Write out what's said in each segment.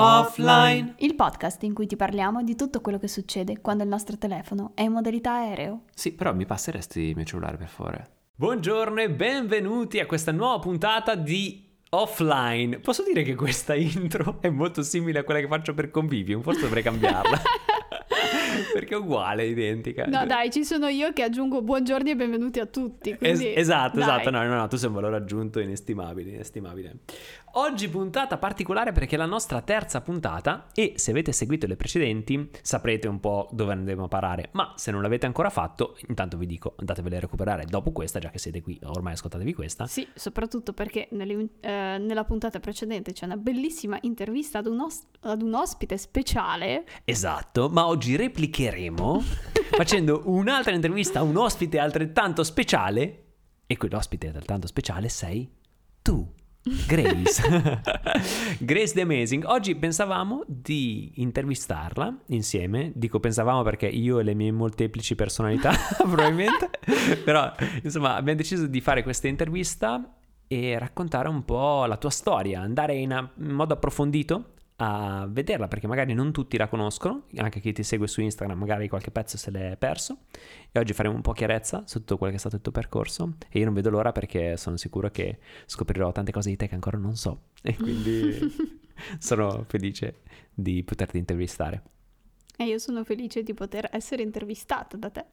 Offline. Il podcast in cui ti parliamo di tutto quello che succede quando il nostro telefono è in modalità aereo. Sì, però mi passeresti il mio cellulare per favore. Buongiorno e benvenuti a questa nuova puntata di Offline. Posso dire che questa intro è molto simile a quella che faccio per Convivium, forse dovrei cambiarla. Perché è uguale, identica. No, dai, ci sono io che aggiungo buongiorno e benvenuti a tutti. Quindi, es- esatto, dai. esatto. No, no, no, tu sei un valore aggiunto inestimabile, inestimabile. Oggi puntata particolare perché è la nostra terza puntata e se avete seguito le precedenti saprete un po' dove andremo a parare, ma se non l'avete ancora fatto, intanto vi dico andatevele a recuperare dopo questa, già che siete qui, ormai ascoltatevi questa. Sì, soprattutto perché nelle- eh, nella puntata precedente c'è una bellissima intervista ad un, os- ad un ospite speciale. Esatto, ma oggi replicheremo facendo un'altra intervista a un ospite altrettanto speciale e quell'ospite altrettanto speciale sei tu. Grace. Grace the Amazing. Oggi pensavamo di intervistarla insieme. Dico pensavamo perché io e le mie molteplici personalità, probabilmente. Però, insomma, abbiamo deciso di fare questa intervista e raccontare un po' la tua storia, andare in, a- in modo approfondito a vederla perché magari non tutti la conoscono, anche chi ti segue su Instagram magari qualche pezzo se l'è perso e oggi faremo un po' chiarezza su tutto quello che è stato il tuo percorso e io non vedo l'ora perché sono sicuro che scoprirò tante cose di te che ancora non so e quindi sono felice di poterti intervistare. E io sono felice di poter essere intervistata da te.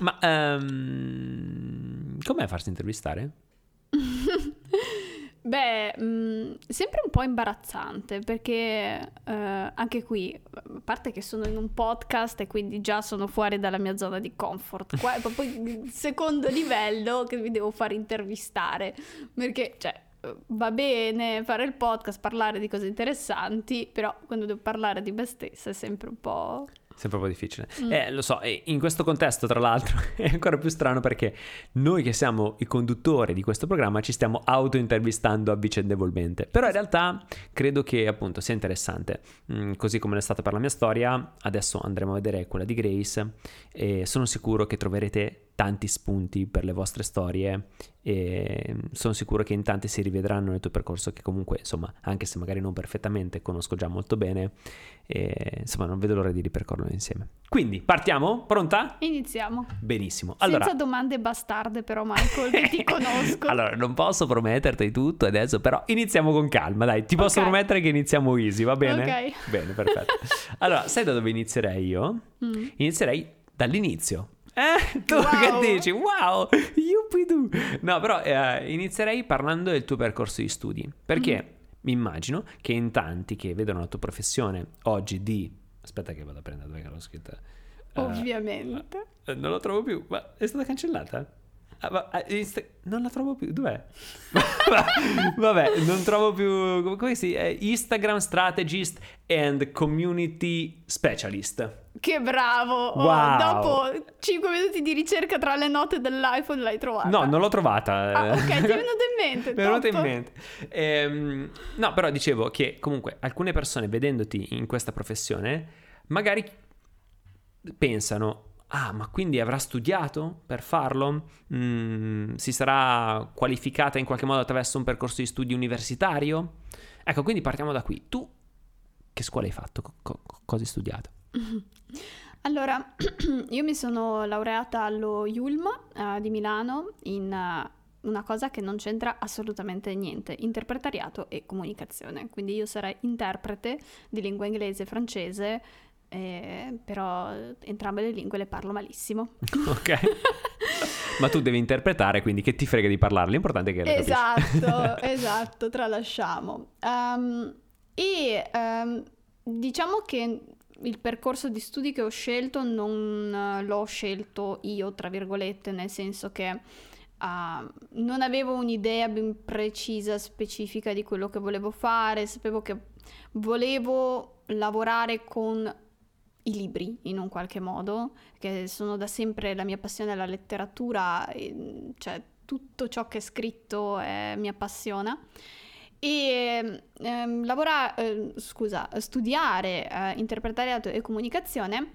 Ma ehm, com'è farsi intervistare? Beh, mh, sempre un po' imbarazzante perché eh, anche qui, a parte che sono in un podcast e quindi già sono fuori dalla mia zona di comfort, qua è proprio il secondo livello che mi devo fare intervistare perché, cioè, va bene fare il podcast, parlare di cose interessanti, però quando devo parlare di me stessa è sempre un po'... Sempre un po' difficile. Mm. Eh, lo so, in questo contesto, tra l'altro, è ancora più strano perché noi che siamo i conduttori di questo programma ci stiamo auto-intervistando a vicendevolmente. Però in realtà credo che appunto sia interessante. Mm, così come è stato per la mia storia, adesso andremo a vedere quella di Grace e sono sicuro che troverete tanti spunti per le vostre storie e sono sicuro che in tanti si rivedranno nel tuo percorso che comunque, insomma, anche se magari non perfettamente, conosco già molto bene e insomma non vedo l'ora di ripercorrerlo insieme. Quindi, partiamo? Pronta? Iniziamo. Benissimo. Allora, Senza domande bastarde però Michael, che ti conosco. allora, non posso prometterti tutto adesso, però iniziamo con calma, dai. Ti posso Ok. promettere che iniziamo easy, va bene? Ok. Bene, perfetto. Allora, sai da dove inizierei io? Mm. Inizierei dall'inizio. Eh, tu Wow. che dici? Wow, yuppidoo. No, però eh, inizierei parlando del tuo percorso di studi, perché Mm. mi immagino che in tanti che vedono la tua professione oggi di... Aspetta che vado a prendere dove l'ho scritta. Eh, Ovviamente. eh, non la trovo più, ma è stata cancellata? Ah, ah, non la trovo più, dov'è? Vabbè, non trovo più. come- si eh, Instagram Strategist and Community Specialist. Che bravo! Oh, Wow. dopo 5 minuti di ricerca tra le note dell'iPhone l'hai trovata. No, non l'ho trovata. Ah, eh. ok, ti è venuto in mente. Mi è venuto in mente. Ehm, no, però dicevo che comunque alcune persone vedendoti in questa professione magari pensano, ah, ma quindi avrà studiato per farlo? Mm, si sarà qualificata in qualche modo attraverso un percorso di studi universitario? Ecco, quindi partiamo da qui. Tu che scuola hai fatto? Co- co- cosa hai studiato? Allora, io mi sono laureata allo Yulm eh, di Milano in eh, una cosa che non c'entra assolutamente niente, interpretariato e comunicazione. Quindi io sarei interprete di lingua inglese e francese, eh, però entrambe le lingue le parlo malissimo. ok. ma tu devi interpretare, quindi che ti frega di parlarle? L'importante è che le. Esatto, esatto, tralasciamo. Ehm, e ehm, diciamo che il percorso di studi che ho scelto non eh, l'ho scelto io, tra virgolette, nel senso che ah, non avevo un'idea ben precisa, specifica di quello che volevo fare, sapevo che volevo lavorare con i libri in un qualche modo, che sono da sempre la mia passione la letteratura, cioè tutto ciò che è scritto eh, mi appassiona. E ehm, lavorare, eh, scusa, studiare eh, interpretariato e comunicazione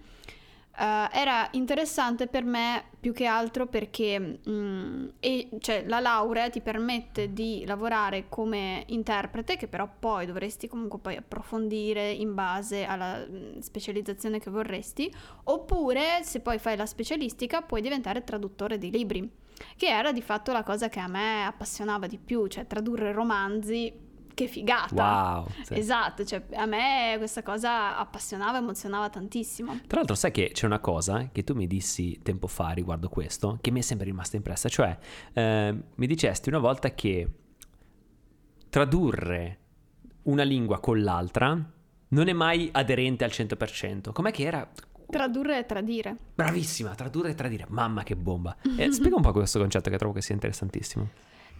era interessante per me più che altro perché mm, e, cioè, la laurea ti permette di lavorare come interprete, che però poi dovresti comunque poi approfondire in base alla mm, specializzazione che vorresti, oppure se poi fai la specialistica puoi diventare traduttore di libri, che era di fatto la cosa che a me appassionava di più, cioè tradurre romanzi che figata. Wow. sì. Esatto, cioè a me questa cosa appassionava, emozionava tantissimo. Tra l'altro, sai che c'è una cosa che tu mi dissi tempo fa riguardo questo, che mi è sempre rimasta impressa, cioè eh, mi dicesti una volta che tradurre una lingua con l'altra non è mai aderente al 100%. Com'è che era? Tradurre e tradire. Bravissima, tradurre e tradire. Mamma che bomba. Eh, spiega un po' questo concetto che trovo che sia interessantissimo.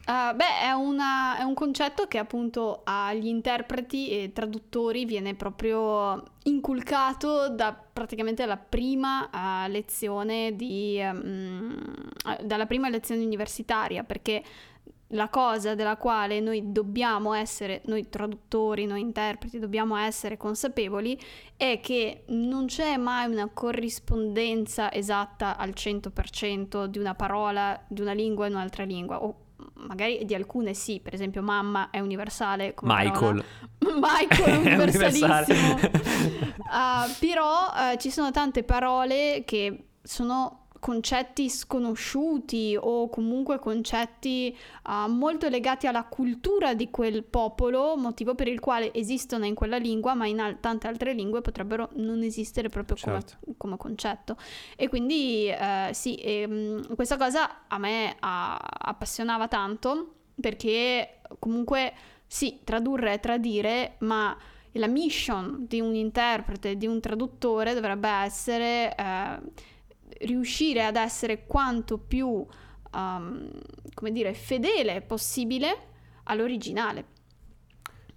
Uh, beh, è, una- è un concetto che appunto agli interpreti e traduttori viene proprio inculcato da praticamente la prima uh, lezione di, um, dalla prima lezione universitaria, perché la cosa della quale noi dobbiamo essere, noi traduttori, noi interpreti, dobbiamo essere consapevoli è che non c'è mai una corrispondenza esatta al 100% di una parola, di una lingua in un'altra lingua, o magari di alcune sì, per esempio mamma è universale come Michael. parola. Michael è universalissimo. Ah, però eh, ci sono tante parole che sono concetti sconosciuti o comunque concetti ah, molto legati alla cultura di quel popolo, motivo per il quale esistono in quella lingua, ma in al- tante altre lingue potrebbero non esistere proprio come- Certo. come, concetto. E quindi eh, sì, ehm, questa cosa a me ah, appassionava tanto perché comunque sì, tradurre è tradire, ma la mission di un interprete, di un traduttore dovrebbe essere eh, riuscire ad essere quanto più, um, come dire, fedele possibile all'originale.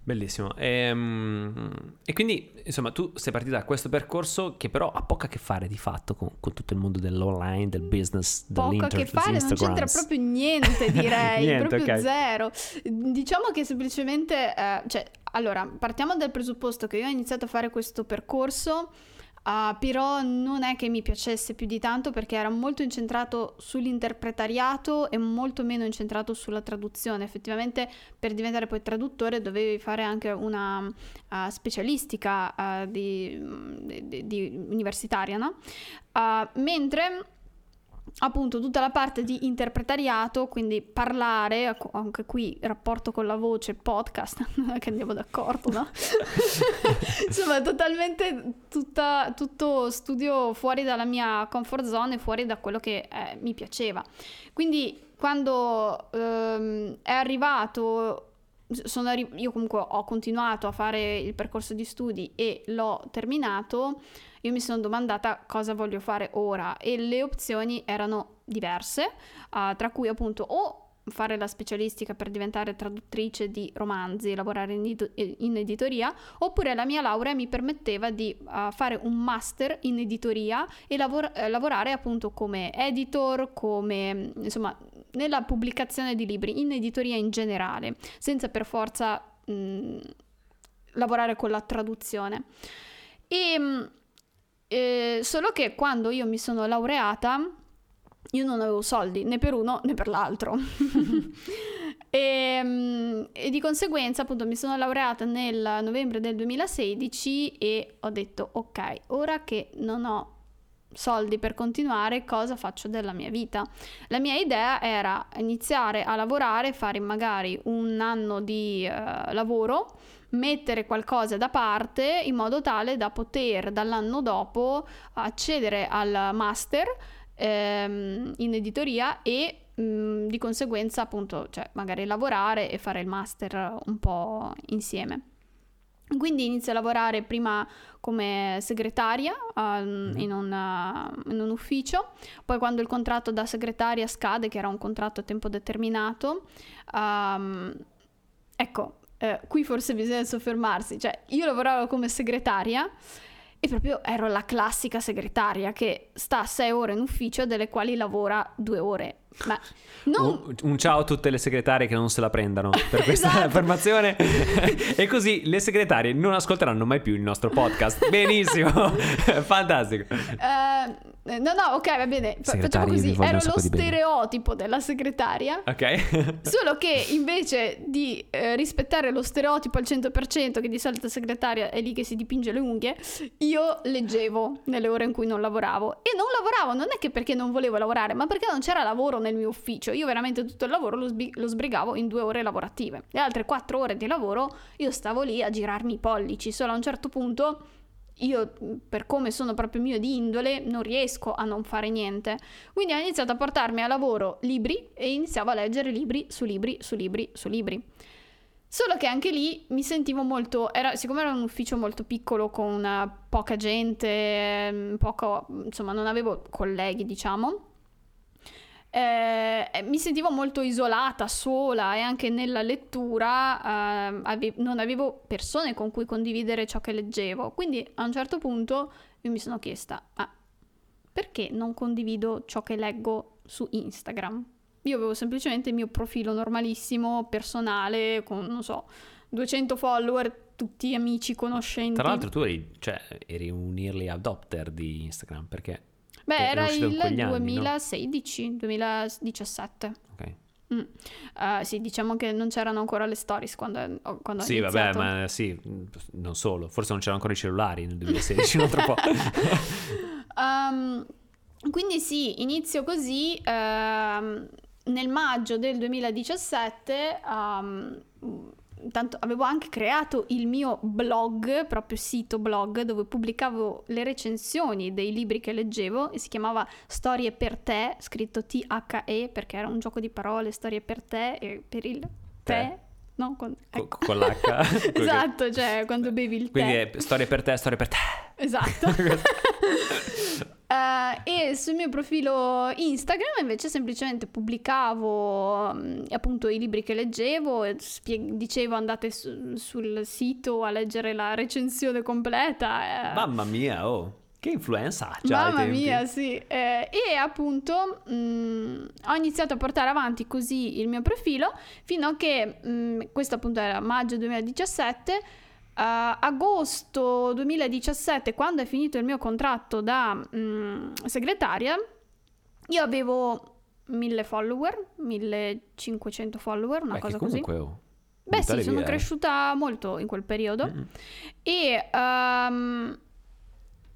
Bellissimo. Ehm, E, quindi, insomma, tu sei partita da questo percorso che però ha poco a che fare di fatto con, con tutto il mondo dell'online, del business, Poco a dell'internet, che fare, non c'entra proprio niente, direi, Niente, proprio ok. zero. Diciamo che semplicemente, eh, cioè, allora, partiamo dal presupposto che io ho iniziato a fare questo percorso, ah, però non è che mi piacesse più di tanto perché era molto incentrato sull'interpretariato e molto meno incentrato sulla traduzione. Effettivamente per diventare poi traduttore dovevi fare anche una ah, specialistica ah, di, di- di- universitaria, no? Mentre appunto tutta la parte di interpretariato, quindi parlare, ecco, anche qui rapporto con la voce, podcast, che andiamo d'accordo, no? Insomma, totalmente tutta- tutto studio fuori dalla mia comfort zone e fuori da quello che eh, mi piaceva. Quindi quando ehm, è arrivato sono arri- io comunque ho continuato a fare il percorso di studi e l'ho terminato, io mi sono domandata cosa voglio fare ora e le opzioni erano diverse, ah, tra cui appunto o fare la specialistica per diventare traduttrice di romanzi, lavorare in, edito- in editoria, oppure la mia laurea mi permetteva di ah, fare un master in editoria e lavor- eh, lavorare appunto come editor, come insomma nella pubblicazione di libri, in editoria in generale, senza per forza mh, lavorare con la traduzione. E, mh, eh, solo che quando io mi sono laureata, io non avevo soldi né per uno né per l'altro. e, mh, e di conseguenza, appunto, mi sono laureata nel novembre del 2016 e ho detto, ok, ora che non ho soldi per continuare, cosa faccio della mia vita? La mia idea era iniziare a lavorare, fare magari un anno di eh, lavoro, mettere qualcosa da parte in modo tale da poter dall'anno dopo accedere al master ehm, in editoria e mh, di conseguenza appunto cioè magari lavorare e fare il master un po' insieme. Quindi inizio a lavorare prima come segretaria um, in, un, uh, in un ufficio, poi quando il contratto da segretaria scade, che era un contratto a tempo determinato, um, ecco, eh, qui forse bisogna soffermarsi, cioè io lavoravo come segretaria e proprio ero la classica segretaria che sta sei ore in ufficio, delle quali lavora due ore, Ma non... Un, un ciao a tutte le segretarie che non se la prendano per questa Esatto. affermazione. e così le segretarie non ascolteranno mai più il nostro podcast. Benissimo, fantastico. Eh, no, no, ok, va bene. Fa- Facciamo così. Ero lo stereotipo della segretaria. Ok? Solo che invece di eh, rispettare lo stereotipo al 100%, che di solito la segretaria è lì che si dipinge le unghie, io leggevo nelle ore in cui non lavoravo. E non lavoravo, non è che perché non volevo lavorare, ma perché non c'era lavoro nel mio ufficio. Io veramente tutto il lavoro lo, sbi- lo sbrigavo in due ore lavorative. Le altre quattro ore di lavoro io stavo lì a girarmi i pollici. Solo a un certo punto io, per come sono proprio mio di indole, non riesco a non fare niente. Quindi ho iniziato a portarmi a lavoro libri e iniziavo a leggere libri su libri su libri su libri. Solo che anche lì mi sentivo molto, era, siccome era un ufficio molto piccolo con eh, poca gente, ehm, poco, insomma non avevo colleghi diciamo, eh, eh, mi sentivo molto isolata, sola e anche nella lettura ehm, ave- non avevo persone con cui condividere ciò che leggevo. Quindi a un certo punto io mi sono chiesta, ma perché non condivido ciò che leggo su Instagram? Io avevo semplicemente il mio profilo normalissimo, personale, con, non so, 200 follower, tutti amici, conoscenti. Tra l'altro tu eri, cioè, eri un early adopter di Instagram perché... Beh, era il quegli anni, no? 2016, 2017. Ok. Mm. Eh, sì, diciamo che non c'erano ancora le stories quando, quando Sì, vabbè, ma sì, non solo. Forse non c'erano ancora i cellulari nel 2016, un altro po'. Um, quindi sì, inizio così. ehm, nel maggio del 2017, um, intanto avevo anche creato il mio blog, proprio sito blog, dove pubblicavo le recensioni dei libri che leggevo e si chiamava Storie per te, scritto T-H-E perché era un gioco di parole, storie per te e per il Te. tè. No, con, Co- con l'H. esatto, cioè quando bevi il Quindi tè. è storie per te, storie per te. Esatto. Eh, e sul mio profilo Instagram invece semplicemente pubblicavo mm, appunto i libri che leggevo, spie- dicevo andate su- sul sito a leggere la recensione completa. eh. Mamma mia, oh. Che influenza ha già Mamma mia, sì. Eh, e appunto mm, ho iniziato a portare avanti così il mio profilo fino a che, mm, questo appunto era maggio 2017, eh, agosto 2017, quando è finito il mio contratto da mm, segretaria, io avevo 1000 follower, 1500 follower, una Beh, cosa che così. comunque, oh. Beh sì, sono via, eh. cresciuta molto in quel periodo. Mm. E, ehm,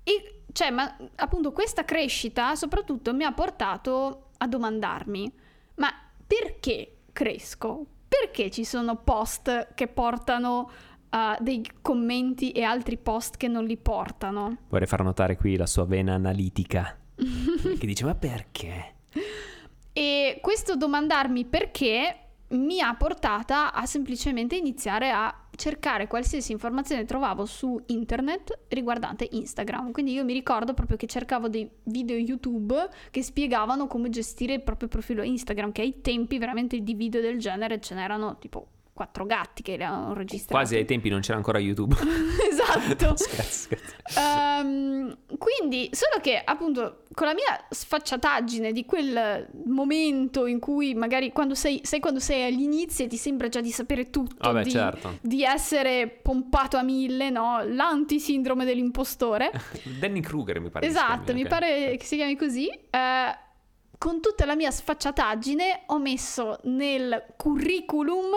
e, cioè, ma appunto questa crescita soprattutto mi ha portato a domandarmi, ma perché cresco? Perché ci sono post che portano a dei commenti e altri post che non li portano? Vorrei far notare qui la sua vena analitica. che dice, ma perché? E questo domandarmi perché mi ha portata a semplicemente iniziare a cercare qualsiasi informazione trovavo su internet riguardante Instagram. Quindi io mi ricordo proprio che cercavo dei video YouTube che spiegavano come gestire il proprio profilo Instagram, che ai tempi veramente di video del genere ce n'erano tipo quattro gatti che li avevano registrati. Quasi ai tempi non c'era ancora YouTube. esatto. scherzo, scherzo. Ehm, quindi, solo che appunto con la mia sfacciataggine di quel momento in cui magari quando sei, sai quando sei agli inizi e ti sembra già di sapere tutto, Vabbè, di, certo. di essere pompato a mille, no? L'antisindrome dell'impostore. Danny Kruger mi pare. esatto, mi ok. pare che si chiami così. Eh, con tutta la mia sfacciataggine ho messo nel curriculum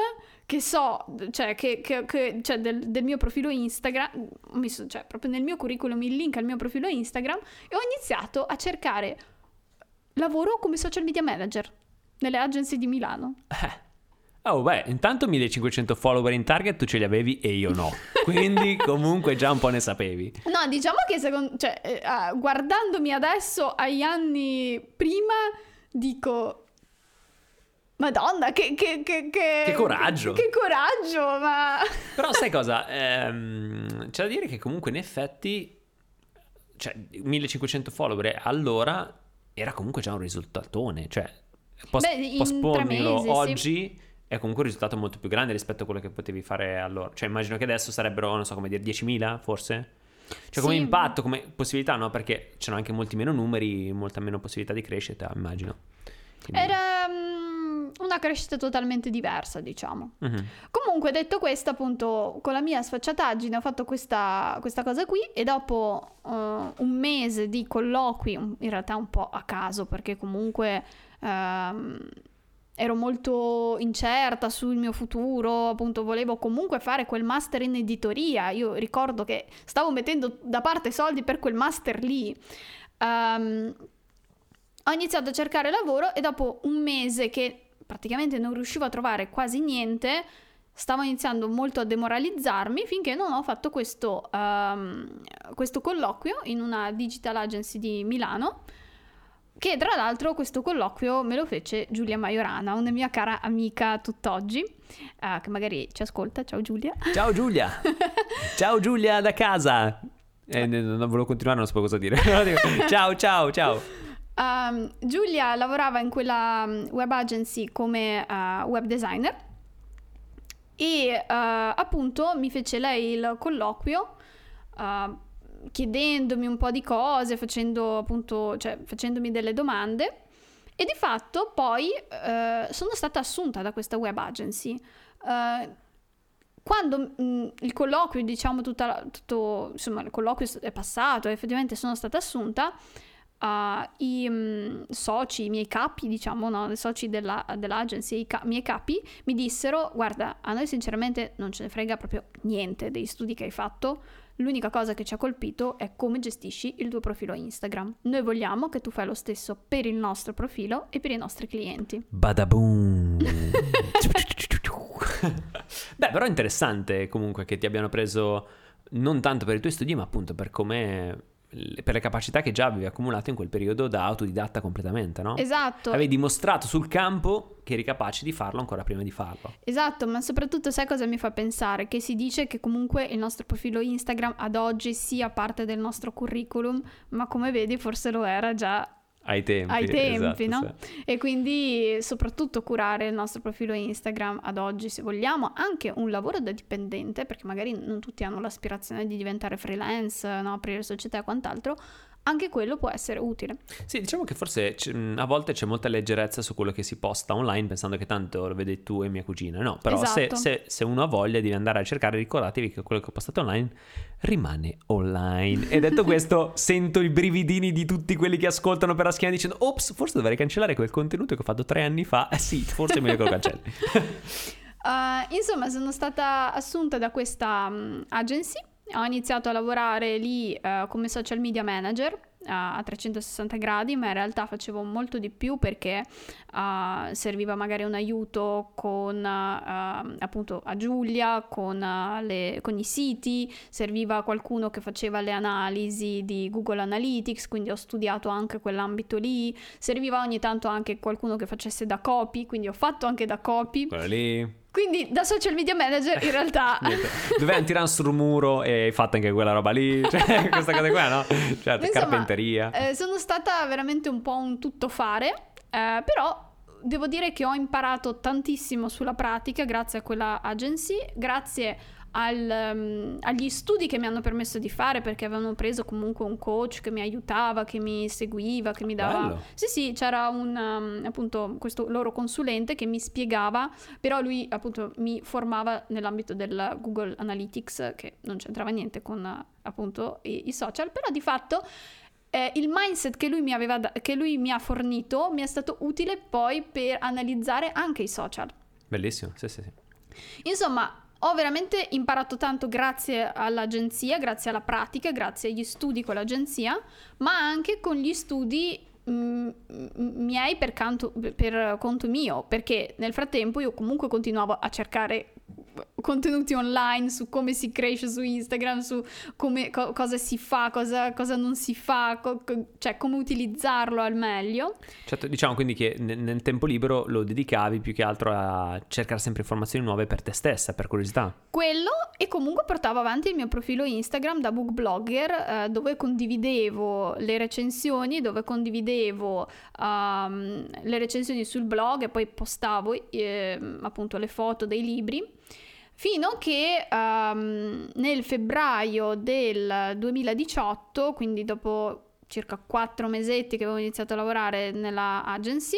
che so, cioè, che, che- che- cioè del, del mio profilo Instagram, messo cioè, proprio nel mio curriculum il link al mio profilo Instagram e ho iniziato a cercare lavoro come social media manager nelle agency di Milano. Oh, beh, intanto 1500 follower in target tu ce li avevi e io no. Quindi comunque già un po' ne sapevi. No, diciamo che secondo, cioè, eh, ah, guardandomi adesso agli anni prima, dico... Madonna, che, che, che, che, Che coraggio. Che, coraggio, ma... Però sai cosa? Ehm, c'è da dire che comunque in effetti, cioè 1500 follower allora era comunque già un risultatone. Cioè, post- Beh, posponilo mesi, sì. oggi è comunque un risultato molto più grande rispetto a quello che potevi fare allora. Cioè immagino che adesso sarebbero, non so come dire, 10.000 forse? Cioè come Sì. impatto, come possibilità, no? Perché c'erano anche molti meno numeri, molta meno possibilità di crescita, immagino. Quindi- Era una crescita totalmente diversa, diciamo. Mhm. Comunque, detto questo, appunto, con la mia sfacciataggine ho fatto questa, questa cosa qui e dopo eh, un mese di colloqui, in realtà un po' a caso, perché comunque ehm, ero molto incerta sul mio futuro, appunto volevo comunque fare quel master in editoria. Io ricordo che stavo mettendo da parte soldi per quel master lì. Ehm, ho iniziato a cercare lavoro e dopo un mese che praticamente non riuscivo a trovare quasi niente, stavo iniziando molto a demoralizzarmi finché non ho fatto questo, ehm, questo colloquio in una digital agency di Milano. Che tra l'altro questo colloquio me lo fece Giulia Maiorana, una mia cara amica tutt'oggi, eh, che magari ci ascolta. Ciao Giulia. Ciao Giulia! ciao Giulia da casa! Eh, non volevo continuare, non so cosa dire. ciao, ciao, ciao! Um, Giulia lavorava in quella um, web agency come uh, web designer e uh, appunto mi fece lei il colloquio uh, chiedendomi un po' di cose, facendo appunto, cioè, facendomi delle domande e di fatto poi sono stata assunta da questa web agency. Quando mh, il colloquio, diciamo, tutta, tutto, insomma, il colloquio è passato effettivamente sono stata assunta, uh, i mh, soci, i miei capi, diciamo, no, i soci della, dell'agency, i ca- miei capi, mi dissero, guarda, a noi sinceramente non ce ne frega proprio niente dei studi che hai fatto, l'unica cosa che ci ha colpito è come gestisci il tuo profilo Instagram. Noi vogliamo che tu fai lo stesso per il nostro profilo e per i nostri clienti. Badaboom! Beh, però è interessante comunque che ti abbiano preso non tanto per i tuoi studi, ma appunto per come per le capacità che già avevi accumulato in quel periodo da autodidatta completamente, no? Esatto. Avevi dimostrato sul campo che eri capace di farlo ancora prima di farlo. Esatto, ma soprattutto sai cosa mi fa pensare? Che si dice che comunque il nostro profilo Instagram ad oggi sia parte del nostro curriculum, ma come vedi forse lo era già ai tempi. ai tempi, esatto, no? sì. E quindi soprattutto curare il nostro profilo Instagram ad oggi, se vogliamo, anche un lavoro da dipendente, perché magari non tutti hanno l'aspirazione di diventare freelance, no? aprire società e quant'altro, anche quello può essere utile. Sì, diciamo che forse a volte c'è molta leggerezza su quello che si posta online pensando che tanto lo vedi tu e mia cugina. No, però se, Esatto. se- se uno ha voglia di andare a cercare, ricordatevi che quello che ho postato online rimane online. E detto questo, sento i brividini di tutti quelli che ascoltano per la schiena dicendo ops, forse dovrei cancellare quel contenuto che ho fatto tre anni fa. Eh sì, forse è meglio che lo cancelli. Uh, insomma, sono stata assunta da questa um, agency, ho iniziato a lavorare lì uh, come social media manager uh, a 360 gradi, ma in realtà facevo molto di più perché uh, serviva magari un aiuto con uh, appunto a Giulia, con, le- con i siti, serviva qualcuno che faceva le analisi di Google Analytics, quindi ho studiato anche quell'ambito lì, serviva ogni tanto anche qualcuno che facesse da copy, quindi ho fatto anche da copy. Quello lì. Quindi da social media manager in realtà. Dovevi tirare sul muro e hai fatto anche quella roba lì. Cioè, questa cosa qua, no? Certo, Insomma, carpenteria. eh, sono stata veramente un po' un tuttofare, eh, però devo dire che ho imparato tantissimo sulla pratica grazie a quella agency, grazie al, ehm, agli studi che mi hanno permesso di fare perché avevano preso comunque un coach che mi aiutava, che mi seguiva, che mi dava... Bello. Sì, sì, c'era un, um, appunto questo loro consulente che mi spiegava, però lui appunto mi formava nell'ambito del Google Analytics che non c'entrava niente con appunto i, i social, però di fatto eh, il mindset che lui, mi aveva da- che lui mi ha fornito mi è stato utile poi per analizzare anche i social. Bellissimo, sì, sì, sì. Insomma, ho veramente imparato tanto grazie all'agenzia, grazie alla pratica, grazie agli studi con l'agenzia, ma anche con gli studi mm, m- miei per, canto- per conto mio, perché nel frattempo io comunque continuavo a cercare contenuti online su come si cresce su Instagram, su come, co- cosa si fa, cosa, cosa non si fa, co- co- cioè come utilizzarlo al meglio. Certo, diciamo quindi che ne- nel tempo libero lo dedicavi più che altro a cercare sempre informazioni nuove per te stessa, per curiosità. Quello e comunque portavo avanti il mio profilo Instagram da book blogger eh, dove condividevo le recensioni, dove condividevo ehm, le recensioni sul blog e poi postavo ehm, appunto le foto dei libri. Fino che ehm, nel febbraio del 2018, quindi dopo circa quattro mesetti che avevo iniziato a lavorare nella agency,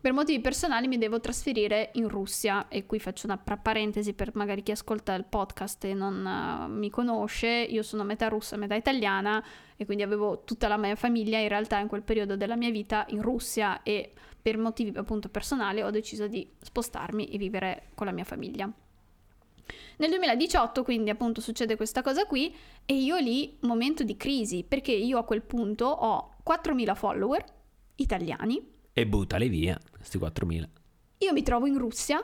per motivi personali mi devo trasferire in Russia. E qui faccio una parentesi per magari chi ascolta il podcast e non uh, mi conosce, io sono metà russa, metà italiana e quindi avevo tutta la mia famiglia in realtà in quel periodo della mia vita in Russia. E per motivi appunto personali ho deciso di spostarmi e vivere con la mia famiglia. Nel 2018 quindi appunto succede questa cosa qui e io lì momento di crisi perché io a quel punto ho 4.000 follower italiani. E buttali via, questi 4.000. Io mi trovo in Russia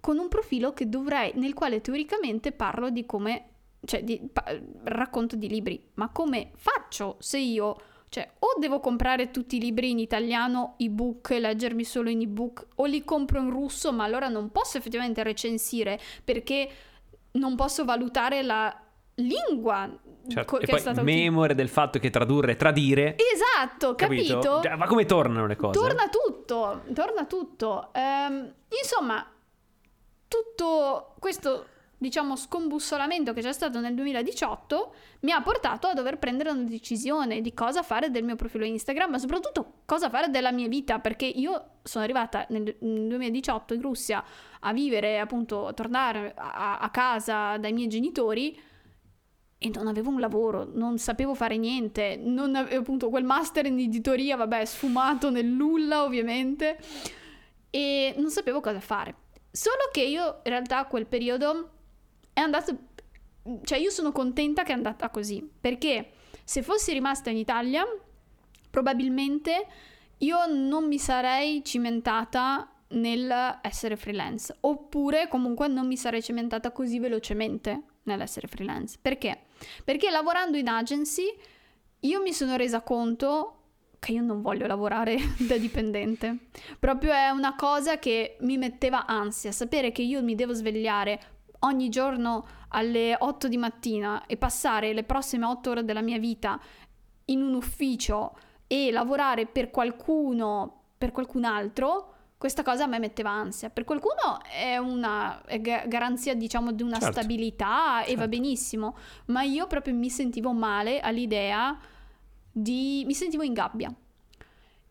con un profilo che dovrei, nel quale teoricamente parlo di come, cioè di, pa, racconto di libri, ma come faccio se io cioè, o devo comprare tutti i libri in italiano, ebook, leggermi solo in ebook, o li compro in russo, ma allora non posso effettivamente recensire perché non posso valutare la lingua certo. che e è stata memore del fatto che tradurre è tradire. Esatto, capito? capito? Ma come tornano le cose? Torna tutto, torna tutto. Ehm, insomma, tutto questo diciamo, scombussolamento che c'è stato nel 2018 mi ha portato a dover prendere una decisione di cosa fare del mio profilo Instagram, ma soprattutto cosa fare della mia vita, perché io sono arrivata nel 2018 in Russia a vivere, appunto, a tornare a, a casa dai miei genitori e non avevo un lavoro, non sapevo fare niente, non avevo appunto quel master in editoria, vabbè, sfumato nel nulla ovviamente, e non sapevo cosa fare. Solo che io in realtà a quel periodo è andato... Cioè io sono contenta che è andata così, perché se fossi rimasta in Italia, probabilmente io non mi sarei cimentata nel essere freelance, oppure comunque non mi sarei cimentata così velocemente nell'essere freelance. Perché? Perché lavorando in agency io mi sono resa conto che io non voglio lavorare da dipendente. Proprio è una cosa che mi metteva ansia, sapere che io mi devo svegliare ogni giorno alle 8 di mattina e passare le prossime 8 ore della mia vita in un ufficio e lavorare per qualcuno, per qualcun altro, questa cosa a me metteva ansia. Per qualcuno è una è garanzia, diciamo, di una certo. stabilità certo. e va certo. benissimo, ma io proprio mi sentivo male all'idea di... mi sentivo in gabbia.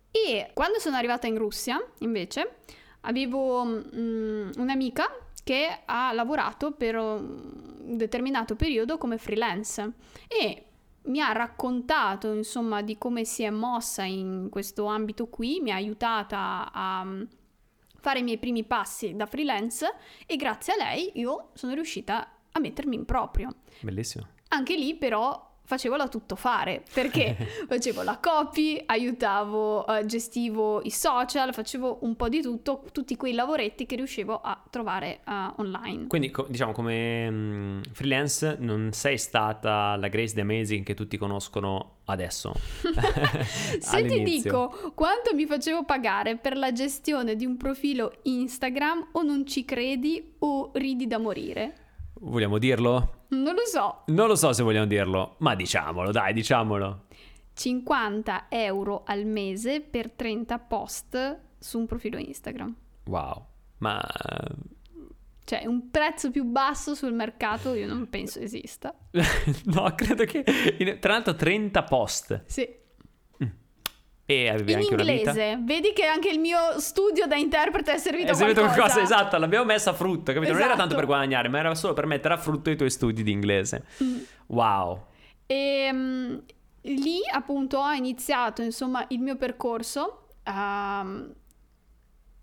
E quando sono arrivata in Russia, invece, avevo mm, un'amica che ha lavorato per un determinato periodo come freelance e mi ha raccontato insomma di come si è mossa in questo ambito qui, mi ha aiutata a fare i miei primi passi da freelance e grazie a lei io sono riuscita a mettermi in proprio. Bellissimo. Anche lì però facevo la tutto fare perché facevo la copy, aiutavo, uh, gestivo i social, facevo un po' di tutto, tutti quei lavoretti che riuscivo a trovare uh, online. Quindi co- diciamo come um, freelance non sei stata la Grace the Amazing che tutti conoscono adesso. Se ti dico quanto mi facevo pagare per la gestione di un profilo Instagram o non ci credi o ridi da morire. Vogliamo dirlo? Non lo so. Non lo so se vogliamo dirlo, ma diciamolo, dai, diciamolo. 50 euro al mese per 30 post su un profilo Instagram. Wow, ma... Cioè, un prezzo più basso sul mercato io non penso esista. no, credo che... Tra l'altro 30 post. Sì. E avevi in anche inglese. Vedi che anche il mio studio da interprete è servito servito qualcosa. qualcosa. Esatto, l'abbiamo messa a frutto, capito? Esatto. Non era tanto per esatto. guadagnare, ma era solo per mettere a frutto i tuoi studi di inglese. Mm. Wow. E um, lì appunto ho iniziato, insomma, il mio percorso um,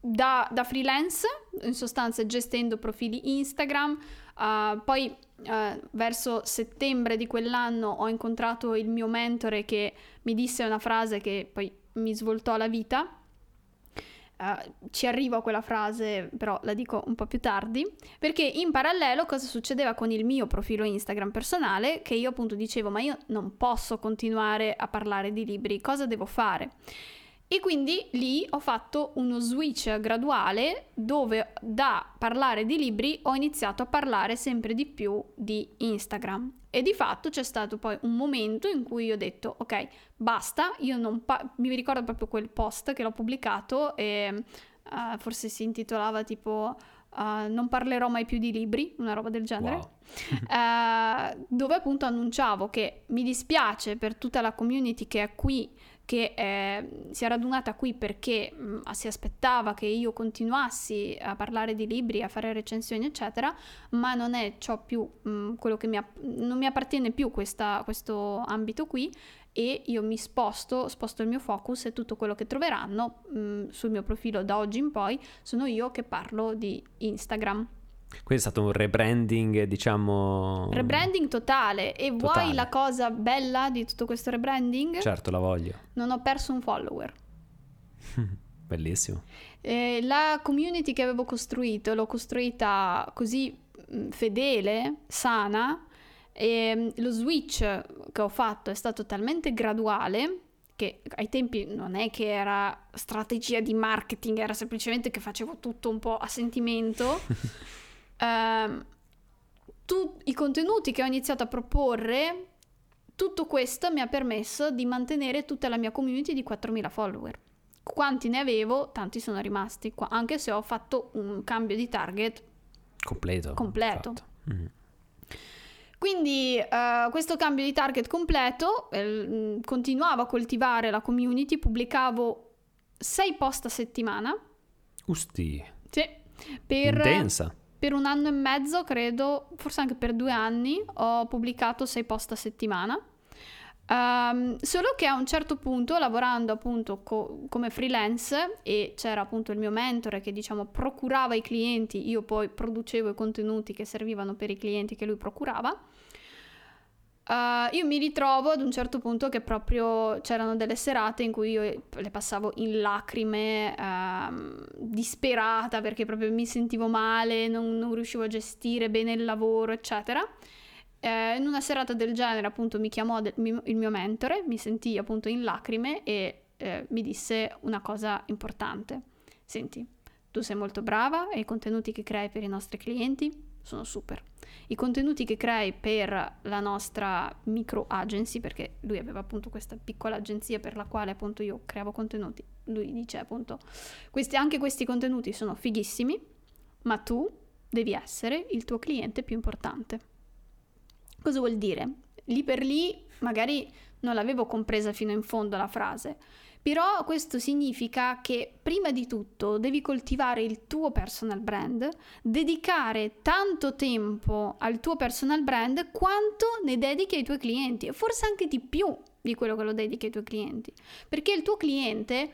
da, da, freelance, in sostanza gestendo profili Instagram. Uh, poi uh, verso settembre di quell'anno ho incontrato il mio mentore che mi disse una frase che poi mi svoltò la vita. Uh, ci arrivo a quella frase, però la dico un po' più tardi, perché in parallelo cosa succedeva con il mio profilo Instagram personale, che io appunto dicevo, ma io non posso continuare a parlare di libri, cosa devo fare? E quindi lì ho fatto uno switch graduale dove da parlare di libri ho iniziato a parlare sempre di più di Instagram. E di fatto c'è stato poi un momento in cui ho detto ok, basta, io non pa- mi ricordo proprio quel post che l'ho pubblicato e uh, forse si intitolava tipo uh, non parlerò mai più di libri, una roba del genere, Wow. uh, dove appunto annunciavo che mi dispiace per tutta la community che è qui, che eh, si è radunata qui perché mh, si aspettava che io continuassi a parlare di libri, a fare recensioni, eccetera, ma non è ciò più mh, quello che mi, app- non mi appartiene più questa, questo ambito qui e io mi sposto, sposto il mio focus e tutto quello che troveranno mh, sul mio profilo da oggi in poi sono io che parlo di Instagram. Quindi è stato un rebranding, diciamo... Rebranding totale. E Totale. vuoi la cosa bella di tutto questo rebranding? Certo, la voglio. Non ho perso un follower. Bellissimo. Eh, la community che avevo costruito l'ho costruita così mh, fedele, sana. E mh, lo switch che ho fatto è stato talmente graduale che ai tempi non è che era strategia di marketing, era semplicemente che facevo tutto un po' a sentimento. Ehm, tu- I contenuti che ho iniziato a proporre, tutto questo mi ha permesso di mantenere tutta la mia community di 4.000 follower. Quanti ne avevo, tanti sono rimasti qua, anche se ho fatto un cambio di target Completo. Completo. Mhm. Quindi eh, questo cambio di target completo, eh, continuavo a coltivare la community, pubblicavo 6 post a settimana. Usti. Sì, per, Intensa. Per un anno e mezzo, credo, forse anche per due anni, ho pubblicato 6 post a settimana. Ehm, solo che a un certo punto, lavorando appunto co- come freelance, e c'era appunto il mio mentore che diciamo procurava i clienti, io poi producevo i contenuti che servivano per i clienti che lui procurava. Eh, io mi ritrovo ad un certo punto che proprio c'erano delle serate in cui io le passavo in lacrime, ehm, disperata perché proprio mi sentivo male, non, non riuscivo a gestire bene il lavoro, eccetera. Eh, in una serata del genere, appunto, mi chiamò de- mi- il mio mentore, mi sentì appunto in lacrime e eh, mi disse una cosa importante. Senti, tu sei molto brava e i contenuti che crei per i nostri clienti sono super. I contenuti che crei per la nostra micro agency, perché lui aveva appunto questa piccola agenzia per la quale appunto io creavo contenuti, lui dice appunto, questi, anche questi contenuti sono fighissimi, ma tu devi essere il tuo cliente più importante. Cosa vuol dire? Lì per lì magari non l'avevo compresa fino in fondo la frase, però questo significa che prima di tutto devi coltivare il tuo personal brand, dedicare tanto tempo al tuo personal brand quanto ne dedichi ai tuoi clienti e forse anche di più di quello che lo dedichi ai tuoi clienti, perché il tuo cliente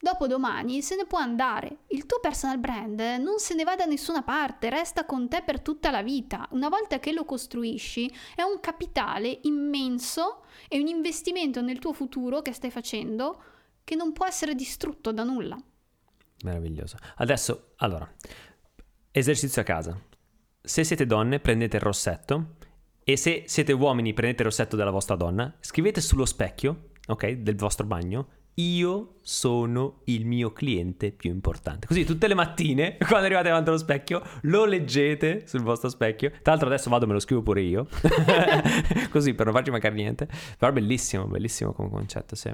dopo domani se ne può andare. Il tuo personal brand non se ne va da nessuna parte, resta con te per tutta la vita. Una volta che lo costruisci è un capitale immenso e un investimento nel tuo futuro che stai facendo che non può essere distrutto da nulla. Meraviglioso. Adesso, allora, esercizio a casa. Se siete donne, prendete il rossetto e se siete uomini, prendete il rossetto della vostra donna, scrivete sullo specchio, ok, del vostro bagno, io sono il mio cliente più importante. Così tutte le mattine, quando arrivate davanti allo specchio, lo leggete sul vostro specchio. Tra l'altro adesso vado e me lo scrivo pure io. Così per non farci mancare niente. Però bellissimo, bellissimo come concetto, sì.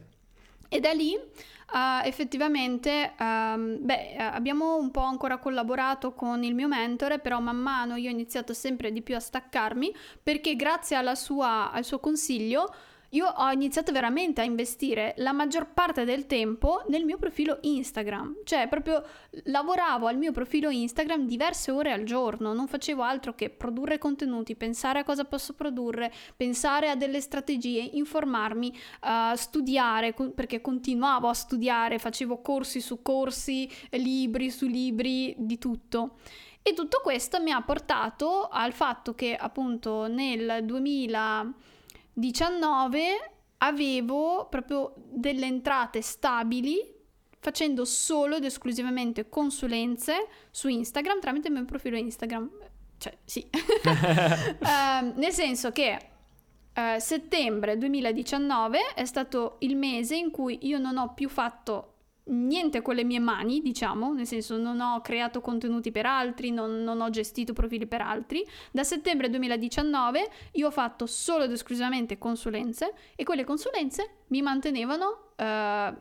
E da lì uh, effettivamente um, beh, abbiamo un po' ancora collaborato con il mio mentore, però man mano io ho iniziato sempre di più a staccarmi perché grazie sua, al suo consiglio io ho iniziato veramente a investire la maggior parte del tempo nel mio profilo Instagram, cioè proprio lavoravo al mio profilo Instagram diverse ore al giorno, non facevo altro che produrre contenuti, pensare a cosa posso produrre, pensare a delle strategie, informarmi, uh, studiare, co- perché continuavo a studiare, facevo corsi su corsi, libri su libri, di tutto. E tutto questo mi ha portato al fatto che appunto nel 2000 19 avevo proprio delle entrate stabili facendo solo ed esclusivamente consulenze su Instagram tramite il mio profilo Instagram. Cioè, sì. uh, nel senso che uh, settembre 2019 è stato il mese in cui io non ho più fatto niente con le mie mani, diciamo, nel senso non ho creato contenuti per altri, non, non, ho gestito profili per altri. Da settembre 2019 io ho fatto solo ed esclusivamente consulenze e quelle consulenze mi mantenevano, eh,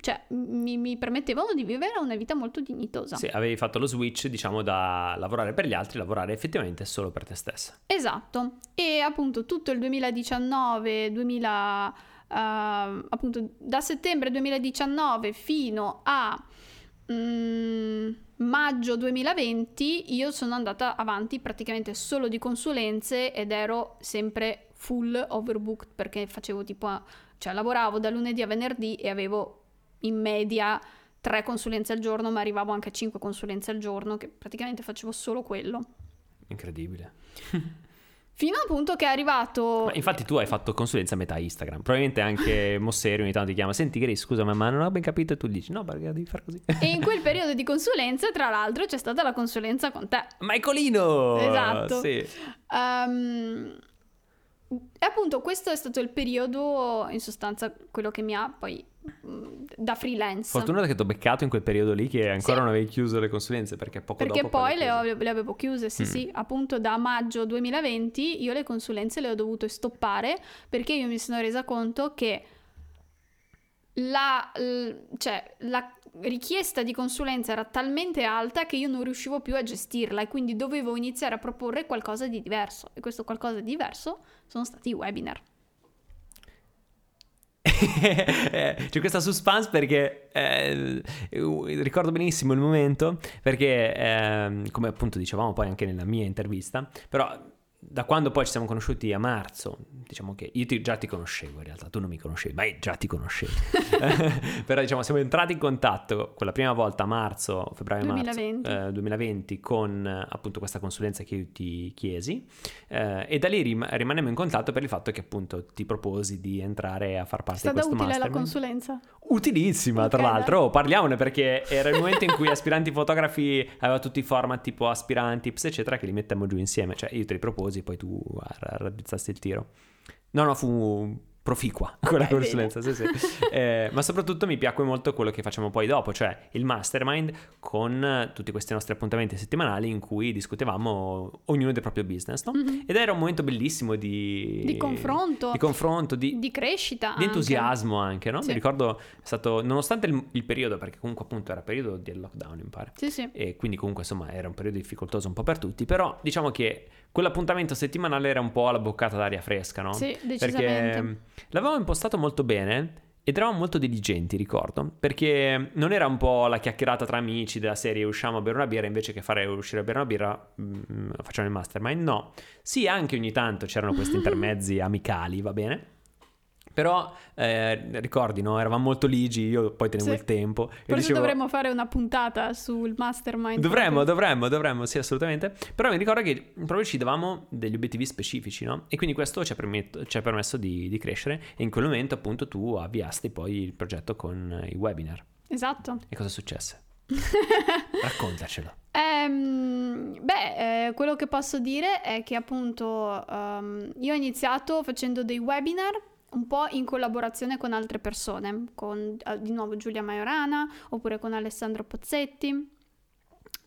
cioè mi, mi, permettevano di vivere una vita molto dignitosa. Sì, avevi fatto lo switch, diciamo, da lavorare per gli altri, lavorare effettivamente solo per te stessa. Esatto, e appunto tutto il 2019, 2000 uh, appunto da settembre 2019 fino a um, maggio 2020 io sono andata avanti praticamente solo di consulenze ed ero sempre full overbooked perché facevo tipo, cioè lavoravo da lunedì a venerdì e avevo in media tre consulenze al giorno, ma arrivavo anche a cinque consulenze al giorno, che praticamente facevo solo quello. Incredibile. Fino al punto che è arrivato. Ma infatti, tu hai fatto consulenza a metà Instagram. Probabilmente anche Mosseri ogni tanto ti chiama: Senti, Grace, scusa, ma non ho ben capito. E tu dici: No, perché devi fare così. E in quel periodo di consulenza, tra l'altro, c'è stata la consulenza con te. Michaelino! Esatto. Sì. Um, e appunto, questo è stato il periodo, in sostanza, quello che mi ha poi da freelance. Fortuna che ti ho beccato in quel periodo lì che ancora sì. non avevi chiuso le consulenze perché poco perché dopo... Perché poi le, le, avevo chiuse, sì mm. sì, appunto da maggio 2020 io le consulenze le ho dovute stoppare perché io mi sono resa conto che la, cioè, la richiesta di consulenza era talmente alta che io non riuscivo più a gestirla e quindi dovevo iniziare a proporre qualcosa di diverso e questo qualcosa di diverso sono stati i webinar. c'è questa suspense perché eh, ricordo benissimo il momento perché eh, come appunto dicevamo poi anche nella mia intervista però da quando poi ci siamo conosciuti a marzo, diciamo che io ti, già ti conoscevo in realtà, tu non mi conoscevi, ma già ti conoscevo. Però diciamo siamo entrati in contatto quella prima volta a marzo, febbraio-marzo 2020. Eh, 2020 con appunto questa consulenza che io ti chiesi eh, e da lì rim- rimanemmo in contatto per il fatto che appunto ti proposi di entrare a far parte di questo mastermind. È stata utile la consulenza? Utilissima okay, tra l'altro, oh, parliamone perché era il momento in cui aspiranti fotografi aveva tutti i format tipo aspiranti, eccetera che li mettiamo giù insieme, cioè io te li proposi così poi tu raddrizzasti il tiro. No, no, fu proficua quella okay, consulenza, sì, sì. eh, ma soprattutto mi piacque molto quello che facciamo poi dopo, cioè il mastermind con tutti questi nostri appuntamenti settimanali in cui discutevamo ognuno del proprio business, no? mm-hmm. Ed era un momento bellissimo di... Di confronto. Di confronto, di... Di crescita. Di entusiasmo anche, no? Sì. Mi ricordo, è stato, nonostante il, il, periodo, perché comunque appunto era periodo del lockdown, mi pare. Sì, sì. E quindi comunque insomma era un periodo difficoltoso un po' per tutti, però diciamo che quell'appuntamento settimanale era un po' alla boccata d'aria fresca, no? Sì, decisamente. Perché l'avevamo impostato molto bene ed eravamo molto diligenti, ricordo, perché non era un po' la chiacchierata tra amici della serie usciamo a bere una birra invece che fare uscire a bere una birra mh, facciamo il mastermind, no. Sì, anche ogni tanto c'erano questi intermezzi amicali, va bene? Però eh, ricordi, no? Eravamo molto ligi, io poi tenevo sì. il tempo. Forse dicevo... dovremmo fare una puntata sul mastermind. Dovremmo, dovremmo, dovremmo, sì, assolutamente. Però mi ricordo che proprio ci davamo degli obiettivi specifici, no? E quindi questo ci ha, permet- ci ha permesso di, di, crescere e in quel momento appunto tu avviasti poi il progetto con i webinar. Esatto. E cosa successe? Raccontacelo. Um, beh, eh, quello che posso dire è che appunto um, io ho iniziato facendo dei webinar un po' in collaborazione con altre persone, con uh, di nuovo Giulia Majorana oppure con Alessandro Pozzetti.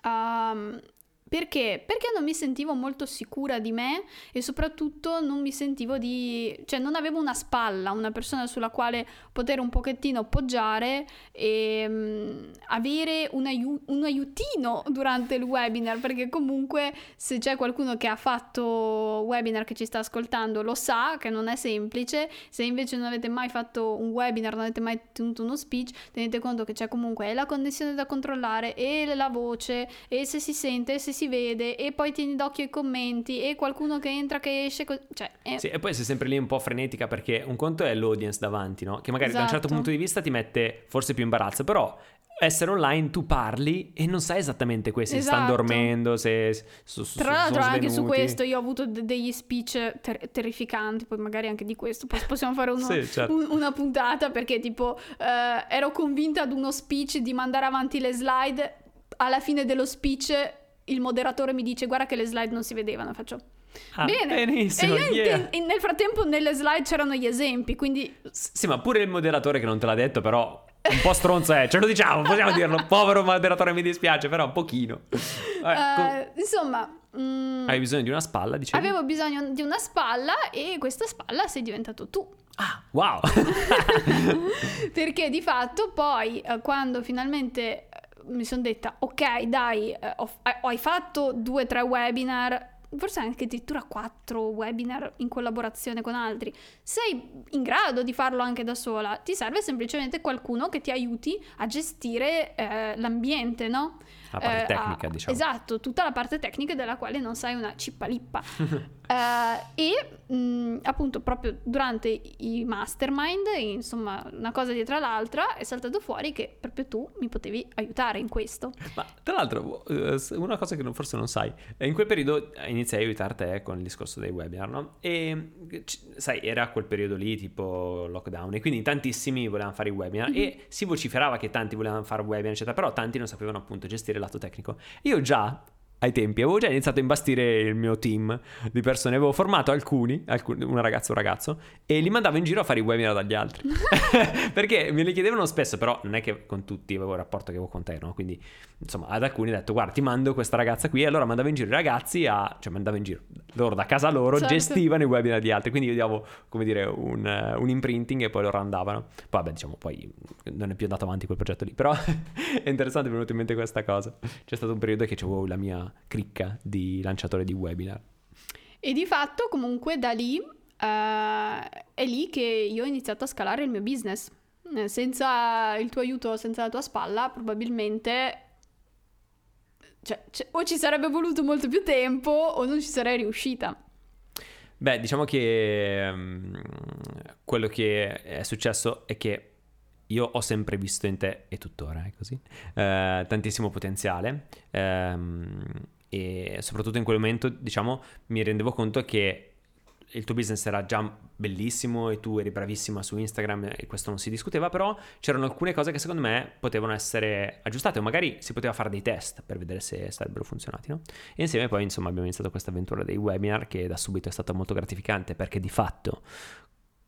Um, perché? Perché non mi sentivo molto sicura di me e soprattutto non mi sentivo di... cioè non avevo una spalla, una persona sulla quale poter un pochettino appoggiare e um, avere un, aiu- un, aiutino durante il webinar, perché comunque se c'è qualcuno che ha fatto webinar che ci sta ascoltando lo sa che non è semplice, se invece non avete mai fatto un webinar, non avete mai tenuto uno speech, tenete conto che c'è comunque la connessione da controllare e la voce e se si sente se si vede e poi tieni d'occhio i commenti e qualcuno che entra che esce co- cioè, è... sì, e poi sei sempre lì un po' frenetica perché un conto è l'audience davanti no? che magari esatto. da un certo esatto. punto di vista ti mette forse più imbarazzo però essere online tu parli e non sai esattamente questo, se esatto. stanno dormendo, se su, su, Tra l'altro anche su questo io ho avuto de- degli speech ter- terrificanti, poi magari anche di questo possiamo fare uno, sì, certo. un, una puntata perché tipo eh, ero convinta ad uno speech di mandare avanti le slide, alla fine dello speech il moderatore mi dice guarda che le slide non si vedevano, faccio... Ah, Bene, benissimo, e io yeah. in, nel frattempo nelle slide c'erano gli esempi, quindi... Sì, ma pure il moderatore che non te l'ha detto, però un po' stronzo è, ce lo diciamo, possiamo dirlo. Povero moderatore, mi dispiace, però un pochino. Eh, uh, insomma... Mm, Hai bisogno di una spalla, dicevi? Avevo bisogno di una spalla e questa spalla sei diventato tu. Ah, wow! Perché di fatto poi eh, quando finalmente mi sono detta, ok, dai, eh, ho, hai fatto due o tre webinar, forse anche addirittura quattro webinar in collaborazione con altri, sei in grado di farlo anche da sola, ti serve semplicemente qualcuno che ti aiuti a gestire eh, l'ambiente, no? La parte eh, tecnica, a, diciamo. Esatto, tutta la parte tecnica della quale non sai una cippalippa. uh, e mh, appunto proprio durante i mastermind, insomma una cosa dietro l'altra, è saltato fuori che proprio tu mi potevi aiutare in questo. Ma tra l'altro, eh, una cosa che forse non sai, in quel periodo iniziai a aiutare te con il discorso dei webinar, no? E sai, era quel periodo lì tipo lockdown e quindi tantissimi volevano fare i webinar mm-hmm. e si vociferava che tanti volevano fare webinar, eccetera, però tanti non sapevano appunto gestire lato tecnico. Io già ai tempi avevo già iniziato a imbastire il mio team di persone, avevo formato alcuni, alcuni una ragazza e un ragazzo, e li mandavo in giro a fare i webinar dagli altri. Perché me li chiedevano spesso, però non è che con tutti avevo il rapporto che avevo con te, no? Quindi, insomma, ad alcuni ho detto, guarda, ti mando questa ragazza qui, e allora mandavo in giro i ragazzi a... cioè mandavo in giro, loro da casa loro certo. gestivano i webinar di altri, quindi io davo, come dire, un, un imprinting e poi loro andavano. Poi, vabbè, diciamo, poi non è più andato avanti quel progetto lì, però è interessante, è venuto in mente questa cosa. C'è stato un periodo che avevo la mia cricca di lanciatore di webinar. E di fatto comunque da lì uh, è lì che io ho iniziato a scalare il mio business. Senza il tuo aiuto, senza la tua spalla, probabilmente cioè, c- o ci sarebbe voluto molto più tempo o non ci sarei riuscita. Beh, diciamo che um, quello che è successo è che io ho sempre visto in te, e tuttora è così, eh, tantissimo potenziale ehm, e soprattutto in quel momento, diciamo, mi rendevo conto che il tuo business era già bellissimo e tu eri bravissima su Instagram e questo non si discuteva, però c'erano alcune cose che secondo me potevano essere aggiustate o magari si poteva fare dei test per vedere se sarebbero funzionati, no? E insieme poi insomma abbiamo iniziato questa avventura dei webinar che da subito è stata molto gratificante perché di fatto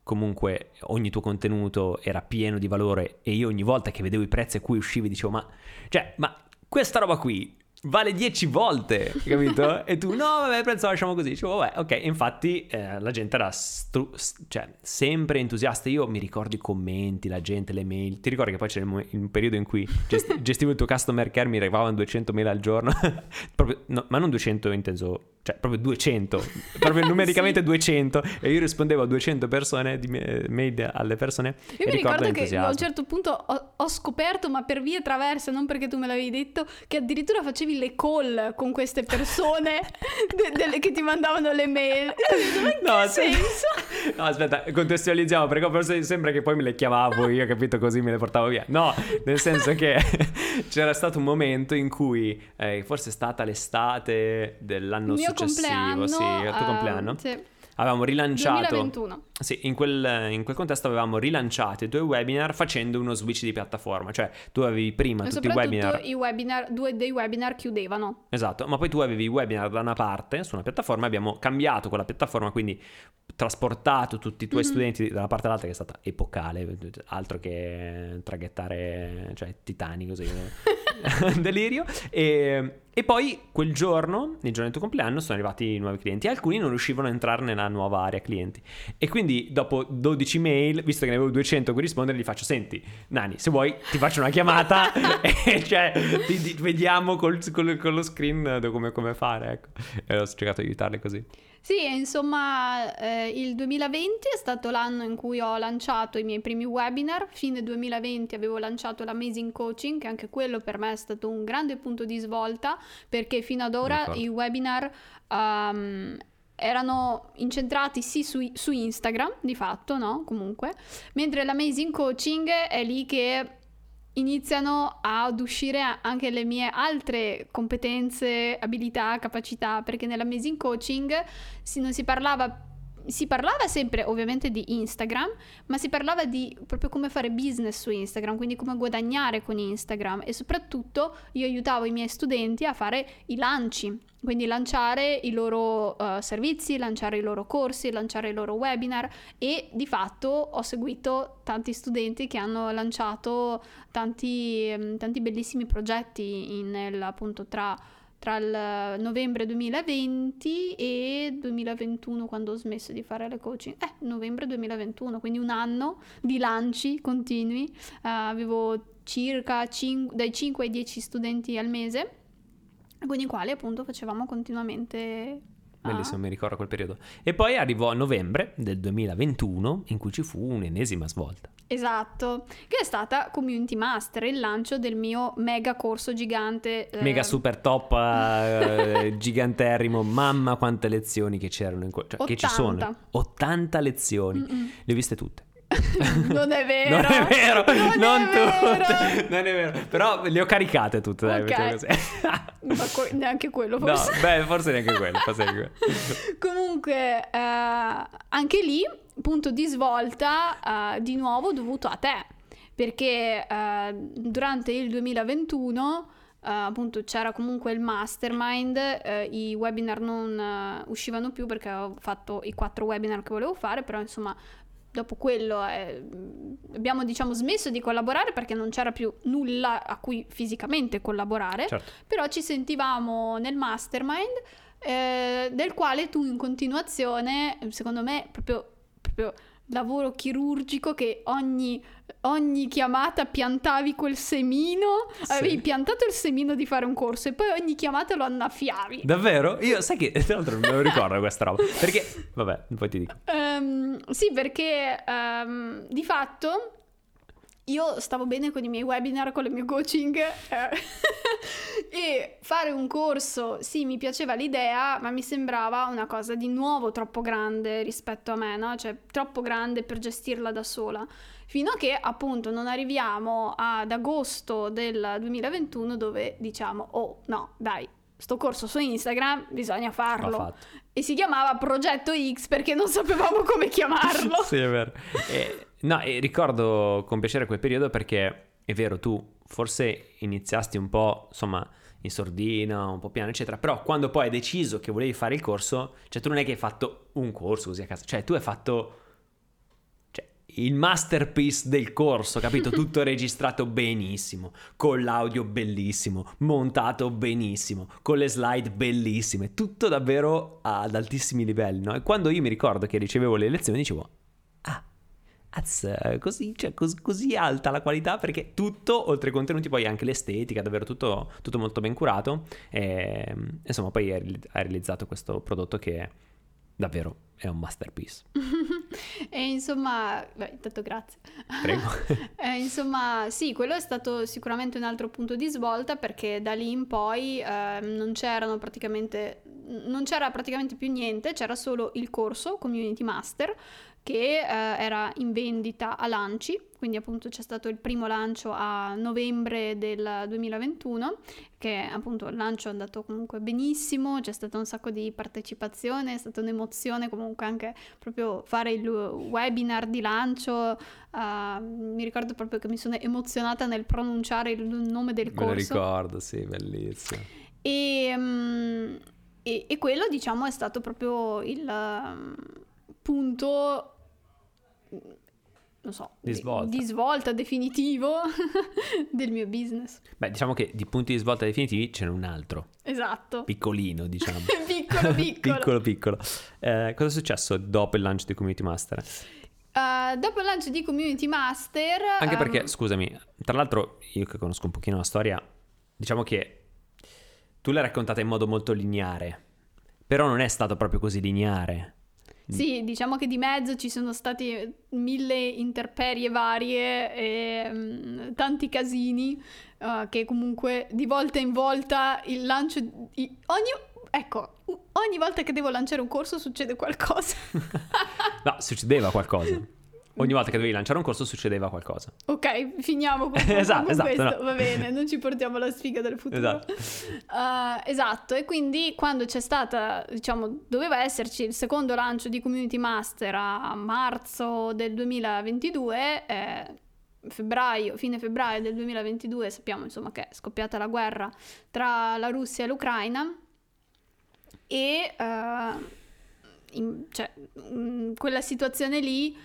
comunque ogni tuo contenuto era pieno di valore e io ogni volta che vedevo i prezzi a cui uscivi dicevo ma, cioè, ma questa roba qui vale 10 volte, capito? e tu, no, vabbè, penso lasciamo così. Dicevo, vabbè, ok. Infatti, eh, la gente era stru- cioè, sempre entusiasta. Io mi ricordo i commenti, la gente, le mail. Ti ricordi che poi c'era un periodo in cui gest- gestivo il tuo customer care, mi arrivavano 200 mail al giorno. Proprio, no, ma non 200 inteso cioè proprio 200, proprio numericamente sì. 200 e io rispondevo a 200 persone di mail alle persone io mi ricordo che a un certo punto ho, ho, scoperto ma per vie traverse non perché tu me l'avevi detto che addirittura facevi le call con queste persone de- de- che ti mandavano le mail ma no, senso? no aspetta contestualizziamo perché forse sembra che poi me le chiamavo io capito così me le portavo via no nel senso che c'era stato un momento in cui eh, forse è stata l'estate dell'anno successivo successivo, sì, il tuo uh, compleanno. Sì. Avevamo rilanciato. 2021. Sì, in quel, in quel, contesto avevamo rilanciato i due webinar facendo uno switch di piattaforma. Cioè, tu avevi prima e tutti i webinar. I webinar, due dei webinar chiudevano. Esatto, ma poi tu avevi i webinar da una parte su una piattaforma. Abbiamo cambiato quella piattaforma, quindi trasportato tutti i tuoi mm-hmm. studenti da una parte all'altra, che è stata epocale, altro che traghettare, cioè, titani così. delirio. E, e, poi quel giorno, il giorno del tuo compleanno, sono arrivati nuovi clienti. Alcuni non riuscivano a entrare nella nuova area clienti. E quindi dopo 12 mail, visto che ne avevo 200 a cui rispondere, gli faccio: Senti, Nani, se vuoi ti faccio una chiamata e cioè, ti, ti, vediamo col, col, con lo screen come, come fare. Ecco. E ho cercato di aiutarle così. Sì, insomma, eh, il 2020 è stato l'anno in cui ho lanciato i miei primi webinar. Fine 2020 avevo lanciato l'Amazing Coaching, che anche quello per me è stato un grande punto di svolta, perché fino ad ora i webinar um, erano incentrati sì su, su Instagram, di fatto, no? Comunque, mentre l'Amazing Coaching è lì che iniziano ad uscire anche le mie altre competenze, abilità, capacità, perché nell'amazing coaching si, non si parlava si parlava sempre ovviamente di Instagram, ma si parlava di proprio come fare business su Instagram, quindi come guadagnare con Instagram. E soprattutto io aiutavo i miei studenti a fare i lanci, quindi lanciare i loro uh, servizi, lanciare i loro corsi, lanciare i loro webinar. E di fatto ho seguito tanti studenti che hanno lanciato tanti, mm, tanti bellissimi progetti in, appunto tra tra il novembre 2020 e 2021 quando ho smesso di fare le coaching. Eh, novembre 2021, quindi un anno di lanci continui. Uh, avevo circa cin- dai 5 ai 10 studenti al mese, con i quali appunto facevamo continuamente Bellissimo, ah. mi ricordo quel periodo. E poi arrivò a novembre del 2021 in cui ci fu un'ennesima svolta. Esatto, che è stata Community Master, il lancio del mio mega corso gigante. Eh... Mega super top, eh, giganterrimo, mamma quante lezioni che c'erano, in co- cioè, che ci sono. 80 lezioni, Mm-mm. le ho viste tutte. non è vero. non è vero, non, non è tutte. Vero. Non è vero. Però le ho caricate tutte, dai, okay. così. Ma co- neanche quello forse. No, beh, forse neanche quello. Forse neanche quello. Comunque, eh, anche lì, punto di svolta, eh, di nuovo dovuto a te. Perché eh, durante il 2021... Uh, eh, appunto c'era comunque il mastermind, uh, i webinar non uh, uscivano più perché ho fatto i quattro webinar che volevo fare, però insomma dopo quello eh, abbiamo diciamo smesso di collaborare perché non c'era più nulla a cui fisicamente collaborare, certo. però ci sentivamo nel mastermind eh, del quale tu in continuazione, secondo me, proprio, proprio lavoro chirurgico che ogni, ogni, chiamata piantavi quel semino, sì. avevi piantato il semino di fare un corso e poi ogni chiamata lo annaffiavi. Davvero? Io sai che tra l'altro non me lo ricordo questa roba. Perché, vabbè, poi ti dico. Um, sì, perché um, di fatto io stavo bene con i miei webinar, con le mie coaching eh, e fare un corso, sì, mi piaceva l'idea, ma mi sembrava una cosa di nuovo troppo grande rispetto a me, no? Cioè troppo grande per gestirla da sola. Fino a che appunto non arriviamo ad agosto del 2021 dove diciamo, oh no, dai, sto corso su Instagram, bisogna farlo. E si chiamava Progetto X perché non sapevamo come chiamarlo. sì, è vero. E No, e ricordo con piacere quel periodo perché è vero, tu forse iniziasti un po', insomma, in sordina, un po' piano, eccetera, però quando poi hai deciso che volevi fare il corso, cioè tu non è che hai fatto un corso così a casa, cioè tu hai fatto il masterpiece del corso, capito? Tutto registrato benissimo, con l'audio bellissimo, montato benissimo, con le slide bellissime, tutto davvero ad altissimi livelli, no? E quando io mi ricordo che ricevevo le lezioni dicevo, ah, Az, così, cioè, cos- così, alta la qualità perché tutto, oltre ai contenuti, poi anche l'estetica, davvero tutto, tutto molto ben curato. E, insomma, poi hai, realizzato questo prodotto che davvero è un masterpiece. e insomma, beh, intanto grazie. Prego. e, insomma, sì, quello è stato sicuramente un altro punto di svolta perché da lì in poi eh, non c'erano praticamente non c'era praticamente più niente, c'era solo il corso Community Master che eh, era in vendita a lanci, quindi appunto c'è stato il primo lancio a novembre del 2021, che appunto il lancio è andato comunque benissimo, c'è stata un sacco di partecipazione, è stata un'emozione comunque anche proprio fare il webinar di lancio, uh, mi ricordo proprio che mi sono emozionata nel pronunciare il nome del corso. Me lo ricordo, sì, bellissimo. E, um, e, e, quello diciamo è stato proprio il... Um, punto non so, di svolta, di svolta definitivo del mio business. Beh, diciamo che di punti di svolta definitivi c'è un altro. Esatto. Piccolino, diciamo. piccolo, piccolo. piccolo, piccolo. Eh, cosa è successo dopo il lancio di Community Master? Uh, dopo il lancio di Community Master... Anche um... perché, scusami, tra l'altro io che conosco un pochino la storia, diciamo che tu l'hai raccontata in modo molto lineare, però non è stato proprio così lineare. Sì, diciamo che di mezzo ci sono stati mille interperie varie e um, tanti casini uh, che comunque di volta in volta il lancio... I, ogni, ecco, ogni volta che devo lanciare un corso succede qualcosa. no, succedeva qualcosa. Ogni volta che dovevi lanciare un corso succedeva qualcosa. Ok, finiamo con, Esatto, con esatto, questo, no. va bene, non ci portiamo alla sfiga del futuro. Esatto. Eh, esatto, e quindi quando c'è stata, diciamo, doveva esserci il secondo lancio di Community Master a marzo del 2022, eh, febbraio, fine febbraio del 2022, sappiamo insomma che è scoppiata la guerra tra la Russia e l'Ucraina e eh, in- cioè, mm, quella situazione lì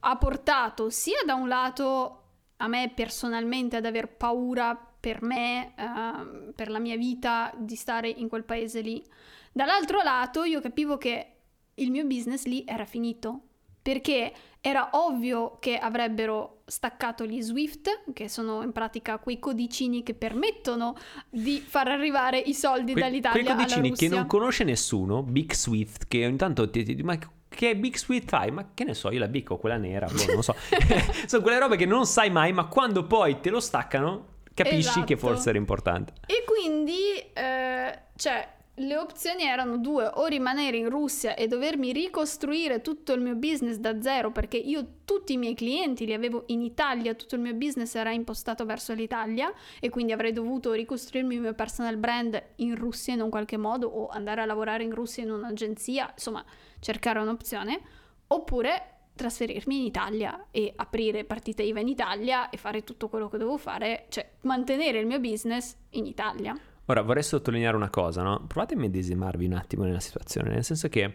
ha portato sia da un lato a me personalmente ad aver paura per me, ehm, per la mia vita di stare in quel paese lì. Dall'altro lato io capivo che il mio business lì era finito perché era ovvio che avrebbero staccato gli Swift, che sono in pratica quei codicini che permettono di far arrivare i soldi Que- dall'Italia quei codicini che non conosce nessuno, Big Swift, che ogni tanto ti dici, ma che Big Swift fai? Ma che ne so, io la Big ho quella nera, boh, non so. Sono quelle robe che non sai mai, ma quando poi te lo staccano, capisci che Esatto. forse era importante. E quindi, eh, cioè, le opzioni erano due, o rimanere in Russia e dovermi ricostruire tutto il mio business da zero, perché io tutti i miei clienti li avevo in Italia, tutto il mio business era impostato verso l'Italia e quindi avrei dovuto ricostruirmi il mio personal brand in Russia in un qualche modo o andare a lavorare in Russia in un'agenzia, insomma, cercare un'opzione, oppure trasferirmi in Italia e aprire partita IVA in Italia e fare tutto quello che devo fare, cioè mantenere il mio business in Italia. Ora vorrei sottolineare una cosa, no? Provate a medesimarvi un attimo nella situazione, nel senso che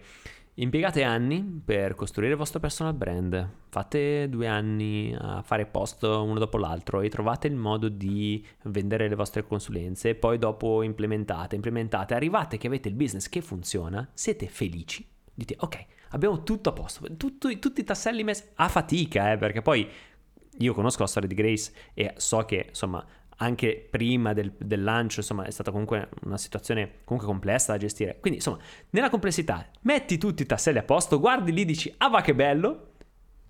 impiegate anni per costruire il vostro personal brand, fate due anni a fare post uno dopo l'altro e trovate il modo di vendere le vostre consulenze poi dopo implementate, implementate, arrivate che avete il business che funziona, siete felici, dite ok, abbiamo tutto a posto, tutto- tutti i tasselli messi a fatica, eh, perché poi io conosco la storia di Grace e so che insomma anche prima del, del lancio insomma è stata comunque una situazione comunque complessa da gestire quindi insomma nella complessità metti tutti i tasselli a posto guardi lì dici ah va che bello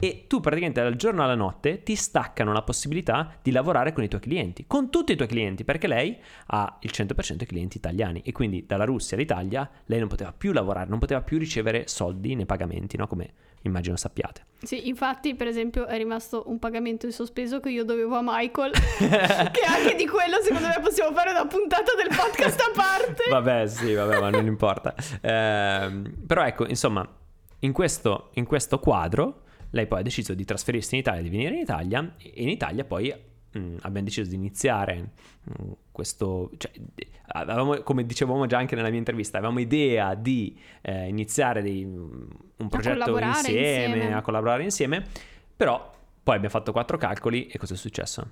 e tu praticamente dal giorno alla notte ti staccano la possibilità di lavorare con i tuoi clienti, con tutti i tuoi clienti, perché lei ha il 100% di clienti italiani e quindi dalla Russia all'Italia lei non poteva più lavorare, non poteva più ricevere soldi nei pagamenti, no? come immagino sappiate. Sì, infatti, per esempio, è rimasto un pagamento in sospeso che io dovevo a Michael, che anche di quello secondo me possiamo fare una puntata del podcast a parte. Vabbè, sì, vabbè, ma non importa. Ehm, però ecco, insomma, in questo, in questo quadro, lei poi ha deciso di trasferirsi in Italia, di venire in Italia, e in Italia poi mh, abbiamo deciso di iniziare mh, questo, cioè, avevamo, come dicevamo già anche nella mia intervista, avevamo idea di eh, iniziare dei- un progetto insieme, insieme. a collaborare insieme, però poi abbiamo fatto quattro calcoli e cosa è successo?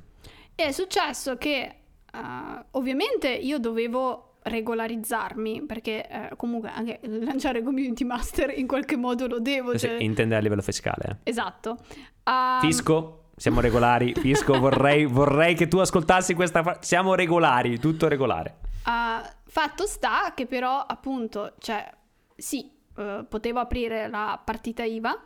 È successo che eh, ovviamente io dovevo regolarizzarmi perché eh, comunque anche lanciare Community Master in qualche modo lo devo. Cioè- Intende a livello fiscale. Esatto. Um, Fisco, siamo regolari. Fisco, vorrei, vorrei che tu ascoltassi questa frase. Siamo regolari, tutto regolare. Ah, fatto sta che però appunto, cioè, sì, eh, potevo aprire la partita IVA,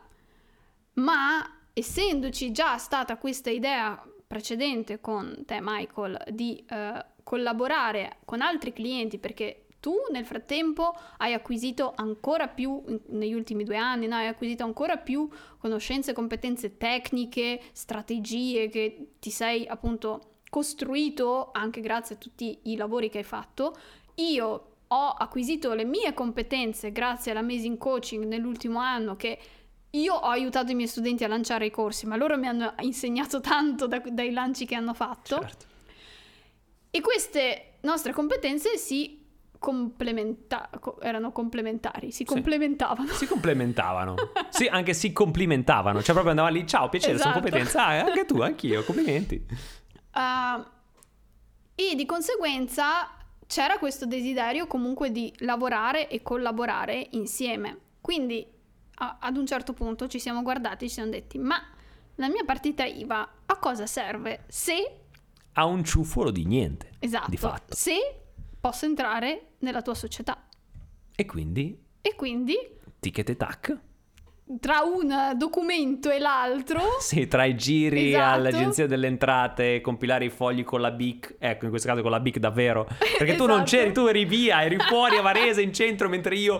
ma essendoci già stata questa idea precedente con te Michael di eh, collaborare con altri clienti perché tu nel frattempo hai acquisito ancora più negli ultimi due anni, no? hai acquisito ancora più conoscenze competenze tecniche, strategie che ti sei appunto costruito anche grazie a tutti i lavori che hai fatto. Io ho acquisito le mie competenze grazie all'amazing coaching nell'ultimo anno che io ho aiutato i miei studenti a lanciare i corsi, ma loro mi hanno insegnato tanto da- dai lanci che hanno fatto. Certo. E queste nostre competenze si complementa- co- erano complementari, si complementavano. Si complementavano. Sì, anche si complimentavano. Cioè, proprio andava lì, ciao, piacere, sono Esatto. competenze. Ah, anche tu, anch'io, complimenti. Ah, e di conseguenza c'era questo desiderio comunque di lavorare e collaborare insieme. Quindi a- ad un certo punto ci siamo guardati e ci siamo detti, ma la mia partita IVA a cosa serve se, Ha un ciuffolo di niente. esatto, Di fatto. se posso entrare nella tua società? E quindi, E quindi ticket e tac. tra un documento e l'altro. Sì, tra i giri Esatto. all'agenzia delle entrate, compilare i fogli con la BIC, ecco in questo caso con la BIC davvero, perché tu non Esatto. c'eri, tu eri via, eri fuori a Varese in centro mentre io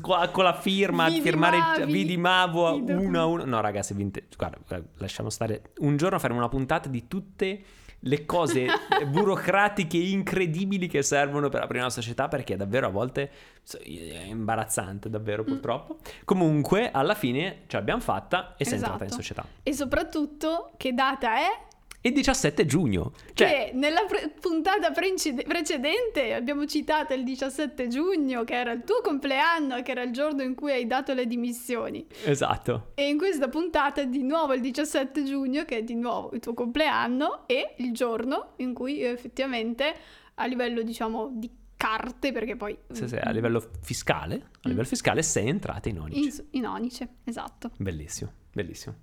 con la firma, Vidimavi firmare, vidimavo i uno a uno. No ragazzi, guarda, lasciamo stare, un giorno faremo una puntata di tutte le cose burocratiche incredibili che servono per aprire una società perché davvero a volte è imbarazzante davvero Mm. purtroppo comunque alla fine ce l'abbiamo fatta e sei entrata in Esatto. società E soprattutto, che data è? Il 17 giugno cioè che nella pre- puntata precede- precedente abbiamo citato il 17 giugno, che era il tuo compleanno, che era il giorno in cui hai dato le dimissioni. esatto E in questa puntata di nuovo il 17 giugno, che è di nuovo il tuo compleanno, e il giorno in cui eh, effettivamente a livello, diciamo, di carte, perché poi... Sì, sì, a livello fiscale a livello fiscale sei entrata in Onici In, in onice, esatto. Bellissimo, bellissimo.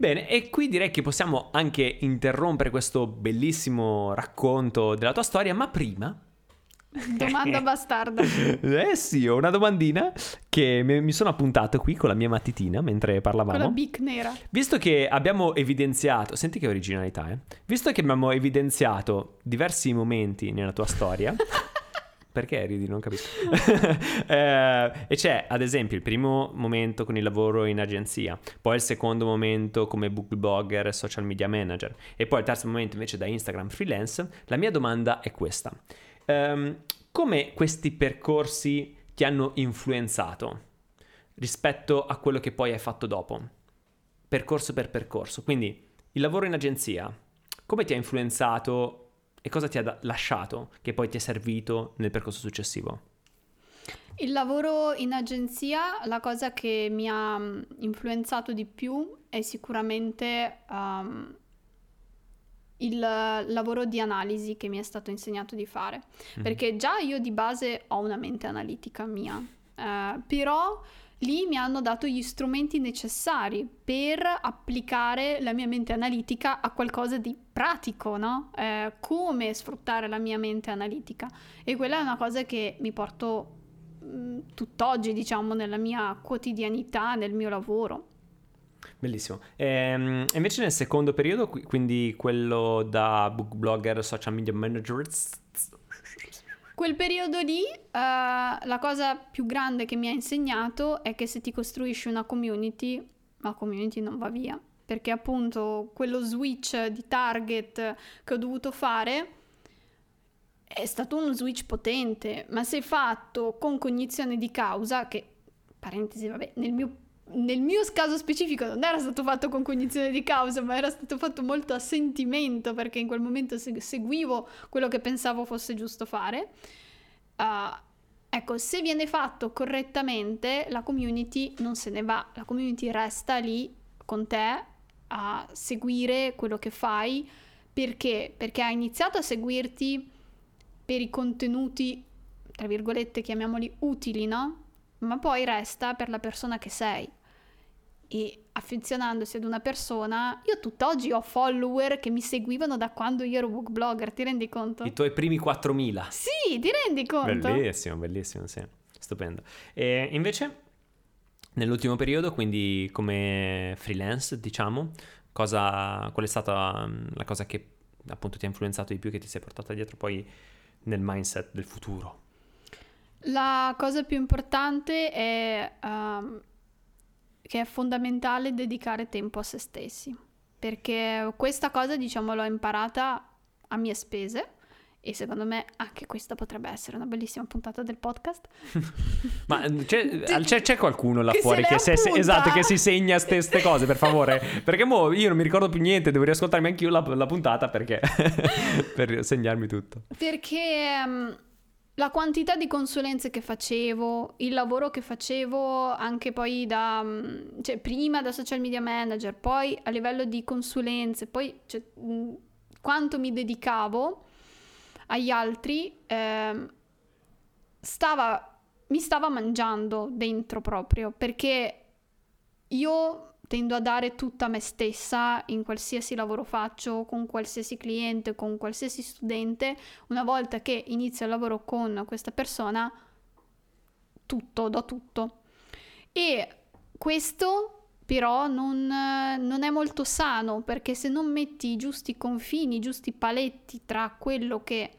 Bene, e qui direi che possiamo anche interrompere questo bellissimo racconto della tua storia, ma prima... Domanda bastarda. Eh sì, ho una domandina che mi sono appuntato qui con la mia matitina mentre Con la parlavamo. bic nera. Visto che abbiamo evidenziato, senti che originalità, eh? Visto che abbiamo evidenziato diversi momenti nella tua storia, perché ridi? Non capisco. Eh, e c'è, ad esempio, il primo momento con il lavoro in agenzia, poi il secondo momento come book blogger e social media manager, e poi il terzo momento invece da Instagram freelance. La mia domanda è questa: Ehm, come questi percorsi ti hanno influenzato rispetto a quello che poi hai fatto dopo? percorso per percorso. Quindi il lavoro in agenzia, come ti ha influenzato e cosa ti ha lasciato che poi ti è servito nel percorso successivo? Il lavoro in agenzia, la cosa che mi ha mm, influenzato di più è sicuramente um, il lavoro di analisi che mi è stato insegnato di fare. Mhm. Perché già io di base ho una mente analitica mia, eh, però lì mi hanno dato gli strumenti necessari per applicare la mia mente analitica a qualcosa di pratico, no? Eh, come sfruttare la mia mente analitica. E quella è una cosa che mi porto mh, tutt'oggi, diciamo, nella mia quotidianità, nel mio lavoro. Bellissimo. Ehm, invece nel secondo periodo, qui- quindi quello da book blogger, social media manager, Quel periodo lì, eh, la cosa più grande che mi ha insegnato è che se ti costruisci una community, la community non va via. Perché appunto quello switch di target che ho dovuto fare è stato uno switch potente, ma se fatto con cognizione di causa, che parentesi, vabbè, nel mio, nel mio caso specifico non era stato fatto con cognizione di causa, ma era stato fatto molto a sentimento, perché in quel momento se- seguivo quello che pensavo fosse giusto fare. Ah, ecco, se viene fatto correttamente, la community non se ne va, la community resta lì con te a seguire quello che fai. Perché? Perché ha iniziato a seguirti per i contenuti, tra virgolette, chiamiamoli utili, no? Ma poi resta per la persona che sei. E affezionandosi ad una persona, io tutt'oggi ho follower che mi seguivano da quando io ero book blogger, ti rendi conto? i tuoi primi 4.000. Sì, ti rendi conto? Bellissimo, bellissimo, sì. Stupendo. E invece, nell'ultimo periodo, quindi come freelance, diciamo, cosa, qual è stata mm, la cosa che appunto ti ha influenzato di più, che ti sei portata dietro poi nel mindset del futuro? La cosa più importante è ehm, che è fondamentale dedicare tempo a se stessi, perché questa cosa, diciamo, l'ho imparata a mie spese e secondo me anche questa potrebbe essere una bellissima puntata del podcast. Ma mm, c'è, c'è- c'è qualcuno là Che fuori che, se- esatto, che si segna queste cose, per favore? Perché mo io non mi ricordo più niente, devo riascoltarmi anche io la, la puntata perché per segnarmi tutto. Perché ehm, la quantità di consulenze che facevo, il lavoro che facevo anche poi da, mm, cioè prima da social media manager, poi a livello di consulenze, poi cioè, mm, quanto mi dedicavo agli altri, ehm, stava, mi stava mangiando dentro proprio, perché io tendo a dare tutta me stessa in qualsiasi lavoro faccio, con qualsiasi cliente, con qualsiasi studente. Una volta che inizio il lavoro con questa persona, tutto, do tutto. E questo però non, non, è molto sano perché se non metti i giusti confini, i giusti paletti tra quello che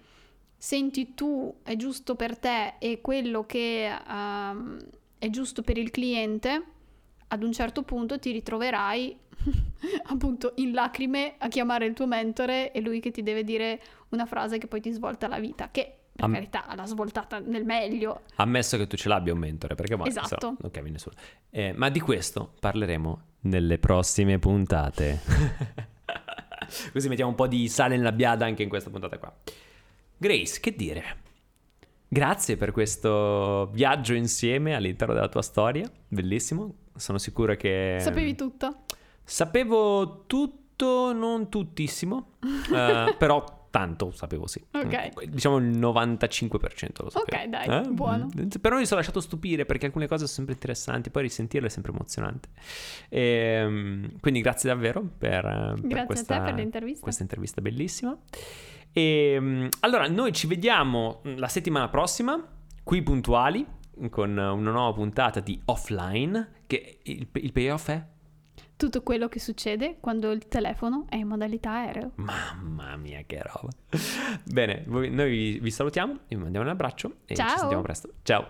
senti tu è giusto per te e quello che um, è giusto per il cliente, ad un certo punto ti ritroverai appunto in lacrime a chiamare il tuo mentore e lui che ti deve dire una frase che poi ti svolta la vita, che per Am- carità, l'ha svoltata nel meglio. Ammesso che tu ce l'abbia un mentore, perché poi esatto. no, non cavi nessuno. Eh, ma di questo parleremo nelle prossime puntate. Così mettiamo un po' di sale nella biada anche in questa puntata qua. Grace, che dire? Grazie per questo viaggio insieme all'interno della tua storia, bellissimo. Sono sicuro che... Sapevi tutto? Sapevo tutto, non tuttissimo, uh, però tanto sapevo sì. Ok. Diciamo il 95% lo sapevo. Ok, dai, eh? buono. Però mi sono lasciato stupire perché alcune cose sono sempre interessanti, poi risentirle è sempre emozionante. E, ehm, quindi grazie davvero per, grazie per questa, a te per l'intervista. questa intervista bellissima. E, ehm, allora, noi ci vediamo la settimana prossima, qui puntuali, con una nuova puntata di Offline, che il, il payoff è tutto quello che succede quando il telefono è in modalità aereo. Mamma mia, che roba. Bene, noi vi salutiamo, vi mandiamo un abbraccio e Ciao. ci sentiamo presto. Ciao.